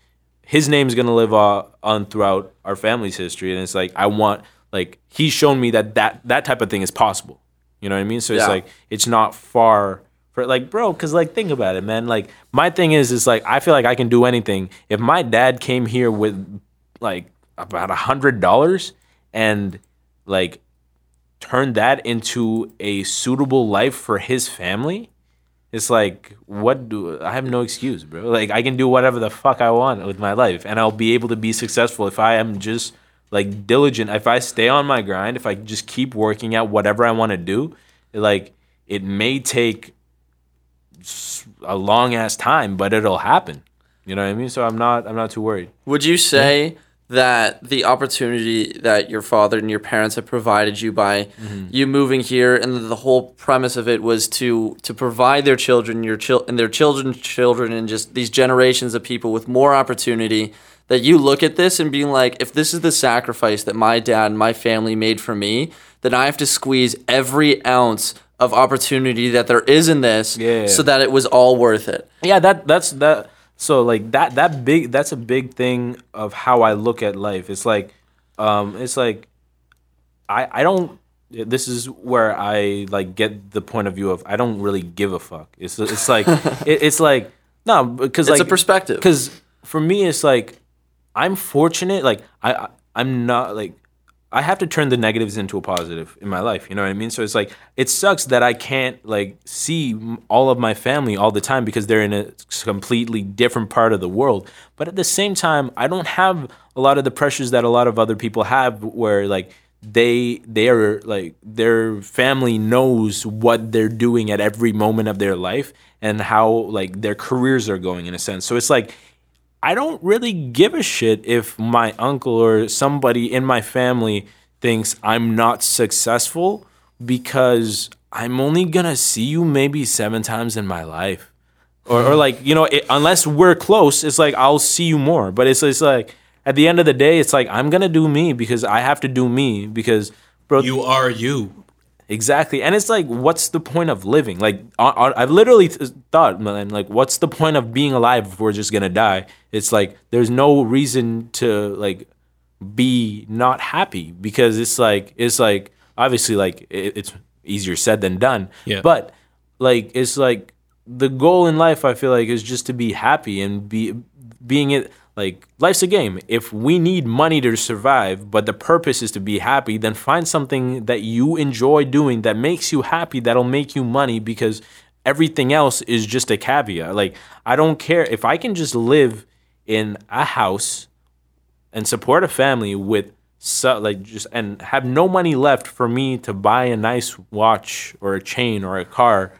his name's gonna live on, on throughout our family's history, and it's like I want like he's shown me that that that type of thing is possible. You know what I mean? So it's Yeah. like it's not far like bro because like think about it man. Like my thing is is like i feel like i can do anything. If my dad came here with like about a hundred dollars and like turned that into a suitable life for his family it's like what do i have no excuse bro. Like i can do whatever the fuck i want with my life and i'll be able to be successful. If i am just like diligent if i stay on my grind if i just keep working at whatever i want to do like it may take a long ass time but it'll happen. You know what i mean? So i'm not i'm not too worried. Would you say that the opportunity that your father and your parents have provided you by Mm-hmm. you moving here and the whole premise of it was to to provide their children your chil- and their children's children and just these generations of people with more opportunity that you look at this and being like if this is the sacrifice that my dad and my family made for me then I have to squeeze every ounce of opportunity that there is in this Yeah. so that it was all worth it. yeah that that's that so like that that big that's a big thing of how i look at life it's like um it's like i i don't this is where i like get the point of view of i don't really give a fuck it's it's like it, it's like no because It's like a perspective. because for me it's like i'm fortunate like i I- i'm not like I have to turn the negatives into a positive in my life. You know what I mean? So it's like it sucks that I can't like see all of my family all the time because they're in a completely different part of the world. But at the same time, I don't have a lot of the pressures that a lot of other people have where like they they are like their family knows what they're doing at every moment of their life and how like their careers are going in a sense. So it's like I don't really give a shit if my uncle or somebody in my family thinks I'm not successful because I'm only gonna see you maybe seven times in my life. Or, or like, you know, it, unless we're close, it's like I'll see you more. But it's, it's like at the end of the day, it's like I'm gonna do me because I have to do me because, bro, You are you. Exactly, and it's like, what's the point of living? Like, I, I've literally th- thought, man, like, what's the point of being alive if we're just gonna die? It's like there's no reason to like be not happy because it's like it's like obviously like it, it's easier said than done. Yeah. But like it's like the goal in life I feel like is just to be happy and be being it like life's a game. If we need money to survive, but the purpose is to be happy, then find something that you enjoy doing that makes you happy that'll make you money because everything else is just a caveat. Like I don't care if I can just live in a house and support a family with so, like just and have no money left for me to buy a nice watch or a chain or a car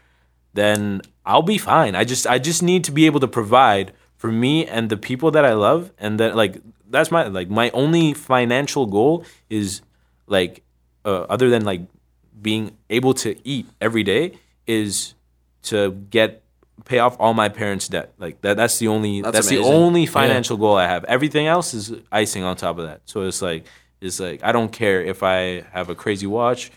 then I'll be fine. I just I just need to be able to provide for me and the people that I love and that like that's my like my only financial goal is like uh, other than like being able to eat every day is to get pay off all my parents' debt. Like that that's the only that's, That's the only financial goal I have. Everything else is icing on top of that. So it's like it's like I don't care if I have a crazy watch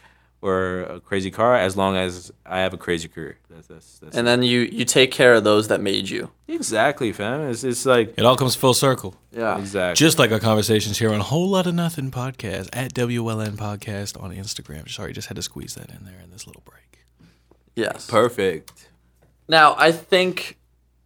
or a crazy car as long as I have a crazy career. That's that's, that's And then you you take care of those that made you. exactly, fam. It's it's like It all comes full circle. Yeah. exactly. Just like our conversations here on a Whole Lot of Nothing podcast at WLN Podcast on Instagram. Sorry, just had to squeeze that in there in this little break. Yes. perfect. Now I think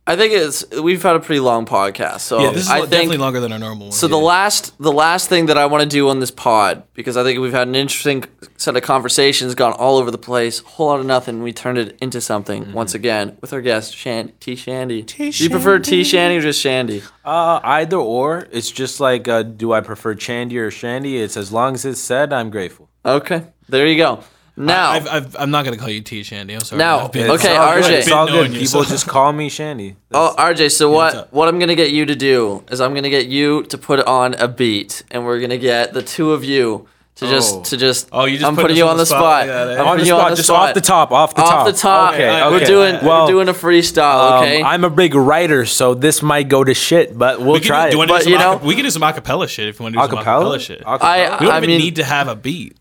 I think it's we've had a pretty long podcast, so Yeah, this is I think definitely longer than our normal one. So the last the last thing that I want to do on this pod because I think we've had an interesting set of conversations, gone all over the place, whole lot of nothing. We turned it into something Mm-hmm. once again with our guest Shan- T Shandy. Do you prefer T Shandy or just Shandy? Uh, either or. It's just like, uh, do I prefer Chandy or Shandy? It's as long as it's said, I'm grateful. Okay, there you go. Now I've, I've, I'm not gonna call you T Shandy. I'm sorry. Now, been- okay, It's all good. RJ. It's all good. People so- just call me Shandy. Oh, RJ, so what what I'm gonna get you to do is I'm gonna get you to put on a beat, and we're gonna get the two of you to just Oh. to just. Oh, you just I'm put putting you on on the the spot spot. like that, eh? I'm on putting the you on the just spot. off the top, off the top. Off the top. Okay, We're doing Well, we're doing a freestyle. um, Okay. I'm a big writer, so this might go to shit, but we'll we try do, it. you But, do some you know- aca- we can do some acapella shit if you want to do some Acapella? acapella shit. Acapella? I- we don't I even mean- need to have a beat.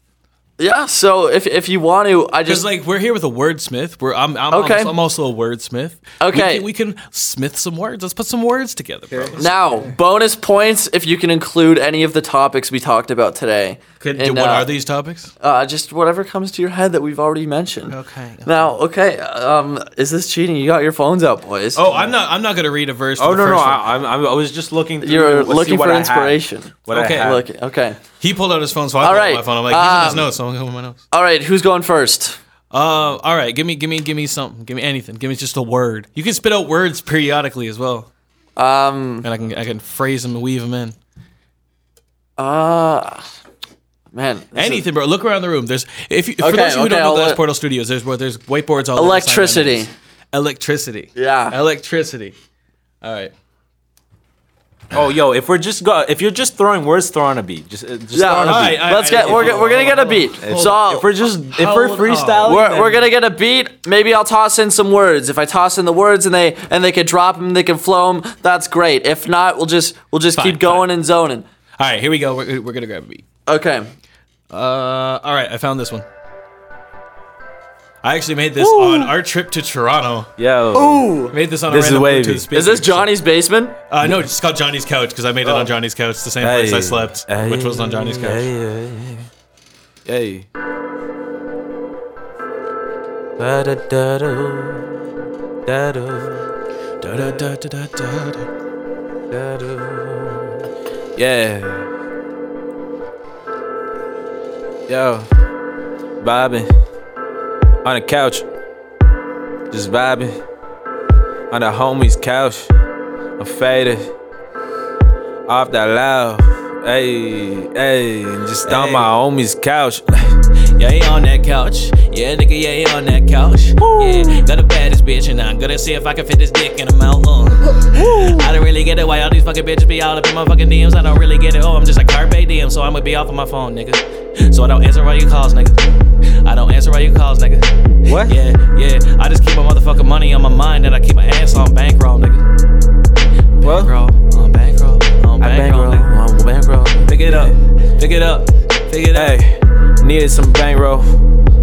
Yeah. So if if you want to, I just like we're here with a wordsmith. We're I'm I'm, Okay. I'm, I'm also a wordsmith. Okay. we can, we can smith some words. Let's put some words together, bro. now bonus points if you can include any of the topics we talked about today. Could, And, what uh, are these topics? Uh, just whatever comes to your head that we've already mentioned. Okay. Now, okay. Um, is this cheating? You got your phones out, boys. Oh, I'm not I'm not gonna read a verse. Oh the no no! first one. I, I'm, I'm- was just looking. Through, You're looking for I inspiration. What Okay. Look, okay. He pulled out his phone, so I All pulled out right, my phone. I'm like, he's in his um, notes, so I'm going my notes. All right. Who's going first? Uh, all right, give me, give me, give me something. Give me anything. Give me just a word. You can spit out words periodically as well, Um. and I can, I can phrase them and weave them in. Uh. Man. this is- Anything, bro. Look around the room. There's if you, for those of you who don't know I'll Glass let- Portal Studios, there's where there's whiteboards all over the side Electricity. Electricity. Yeah. Electricity. All right. Oh yo, if we're just go, if you're just throwing words, throw on a beat. Just, uh, just Yeah. throw on a all beat. right. Let's get. We're, go- we're gonna get a beat. So if we're just if we're freestyling, We're, we're gonna get a beat. Maybe I'll toss in some words. If I toss in the words and they and they can drop them, they can flow them. That's great. If not, we'll just we'll just Fine, keep going and zoning. All right. Here we go. We're, we're gonna grab a beat. Okay. Uh. All right. I found this one. I actually made this on our trip to Toronto. yo. Ooh. Made this on This a is random wavy. Bluetooth Is speaker. Is this Johnny's basement? Uh, no, it's called Johnny's couch because I made it Oh. on Johnny's couch, the same place I slept, Hey. which was on Johnny's couch. Hey, hey, hey. Yeah. Yo, vibing on the couch, just vibing on the homie's couch. I'm faded off that loud. Hey, hey, just on my homie's couch. Yeah, he on that couch. Yeah, nigga, yeah, he on that couch. Yeah, got a baddest bitch, and I'm gonna see if I can fit this dick in the mouth. Uh. I don't really get it why all these fucking bitches be all up in my fucking DMs. I don't really get it. Oh, I'm just a carpe diem, so I'm gonna be off of my phone, nigga. So I don't answer all your calls, nigga. I don't answer all your calls, nigga. What? Yeah, yeah. I just keep my motherfucking money on my mind, and I keep my ass on bankroll, nigga. What? Bankroll, on bankroll, on bankroll, bankroll, nigga. I'm bankroll. Pick it up, pick it up, pick it up. Hey, needed some bankroll,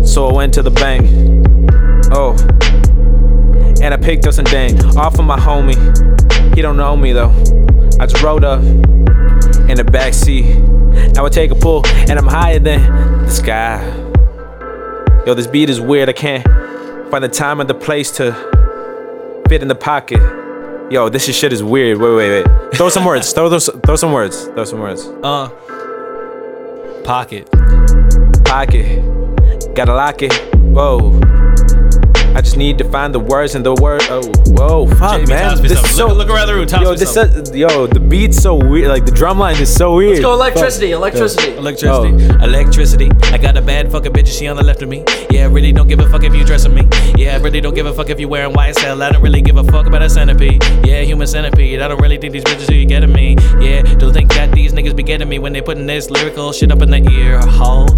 so I went to the bank. Oh, and I picked up some dang off of my homie. He don't know me though. I just rode up in the back seat. Now I take a pull, and I'm higher than the sky. Yo, this beat is weird. I can't find the time and the place to fit in the pocket. Yo, this shit is weird. Wait, wait, wait. Throw some words. Throw those. Throw some words. Throw some words. Uh, pocket. Pocket. Gotta lock it. Whoa. I just need to find the words and the word. Oh, whoa, fuck, JB, man. This is so. look, look around the room. Yo, this yo, the beat's so weird. Like the drum line is so weird. Let's go electricity. Electricity. Electricity, Oh. electricity. I got a bad fucking bitch, she on the left of me. Yeah, I really don't give a fuck if you dressing me. Yeah, I really don't give a fuck if you wearing YSL. I don't really give a fuck about a centipede. Yeah, human centipede. I don't really think these bitches are you getting me. Yeah, don't think that these niggas be getting me when they putting this lyrical shit up in the ear holes.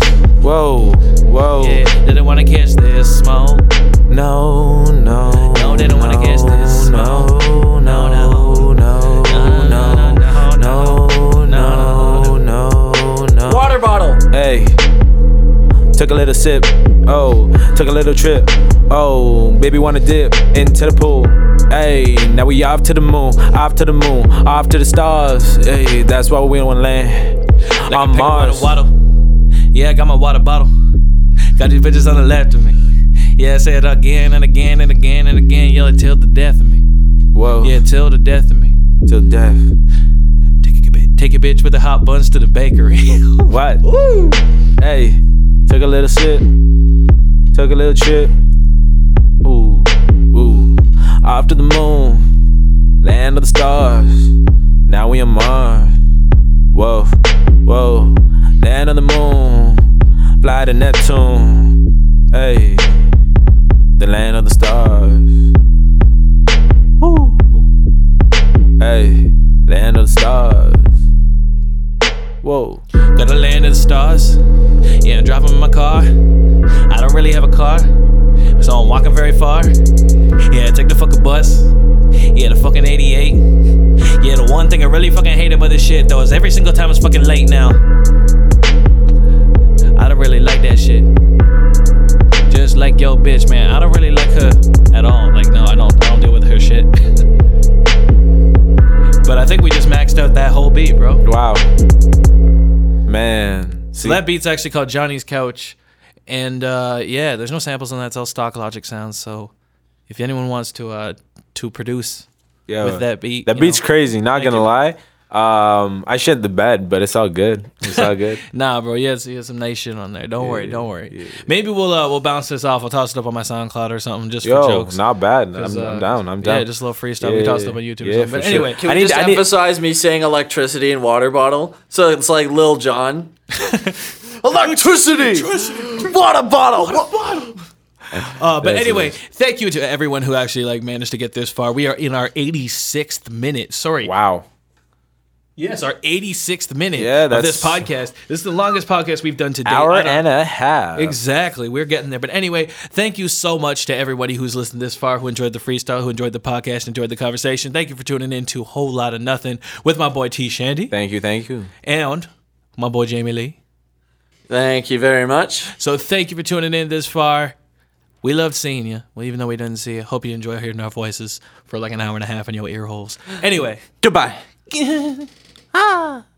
Whoa, whoa. Yeah, they don't wanna catch this smoke. No, no. No, they don't wanna catch this. No, no, No, no, no. no, No, no, no, no, no, no, no, no, no. Water bottle. Hey, took a little sip. Oh, took a little trip. Oh, baby wanna dip into the pool. Hey, now we off to the moon, off to the moon, off to the stars. Hey, that's why we don't wanna land Like a on pick Mars. Water, water. Yeah, I got my water bottle. Got these bitches on the left of me. Yeah, say it again and again and again and again. Yell it till the death of me. Whoa. Yeah, till the death of me. Till death. Take a, bi- take a bitch with the hot buns to the bakery. What? Ooh. Hey, took a little sip. Took a little trip. Ooh, ooh. Off to the moon. Land of the stars. Now we on Mars. Whoa, whoa. Land of the moon. Fly to Neptune. Hey, the land of the stars. Woo. Hey, land of the stars. Whoa. Gotta land in the stars. Yeah, I'm driving in my car. I don't really have a car, so I'm walking very far. Yeah, take the fucking bus. Yeah, the fucking 88. Yeah, the one thing I really fucking hate about this shit though is every single time it's fucking late now. I don't really like that shit. Just like yo, bitch, man. I don't really like her at all. Like, no, I don't. I don't deal with her shit. but I think we just maxed out that whole beat, bro. Wow. Man. See, So that beat's actually called Johnny's Couch. And uh, yeah, there's no samples on that. It's all stock logic sounds. So if anyone wants to uh, to produce yeah, with that beat, That beat's know, crazy, not gonna lie. Um, I shit the bed, but it's all good. It's all good. Nah, bro, yeah, it's, yeah, some nice shit on there. Don't worry, don't worry. Maybe we'll uh, we'll bounce this off. I'll toss it up on my SoundCloud or something just for Yo, jokes. not bad. I'm, 'Cause, I'm uh, down. I'm down. Yeah, just a little freestyle. Yeah, we toss it up on YouTube. yeah, or something. But for sure. anyway, Can we I need- just I need- emphasize me saying electricity and water bottle? So it's like Lil Jon. electricity, water bottle. water Uh, but That's anyway, it. thank you to everyone who actually like managed to get this far. We are in our 86th minute. Sorry, wow. Yes, our 86th minute Yeah, of this podcast. This is the longest podcast we've done today. Hour and a half. Exactly. We're getting there. But anyway, thank you so much to everybody who's listened this far, who enjoyed the freestyle, who enjoyed the podcast, enjoyed the conversation. Thank you for tuning in to Whole Lot of Nothing with my boy T Shandy Thank you. Thank you. and my boy Jamie Lee. Thank you very much. So thank you for tuning in this far. We loved seeing you. Well, even though we didn't see you, hope you enjoy hearing our voices for like an hour and a half in your ear holes. Anyway. Goodbye. Ah.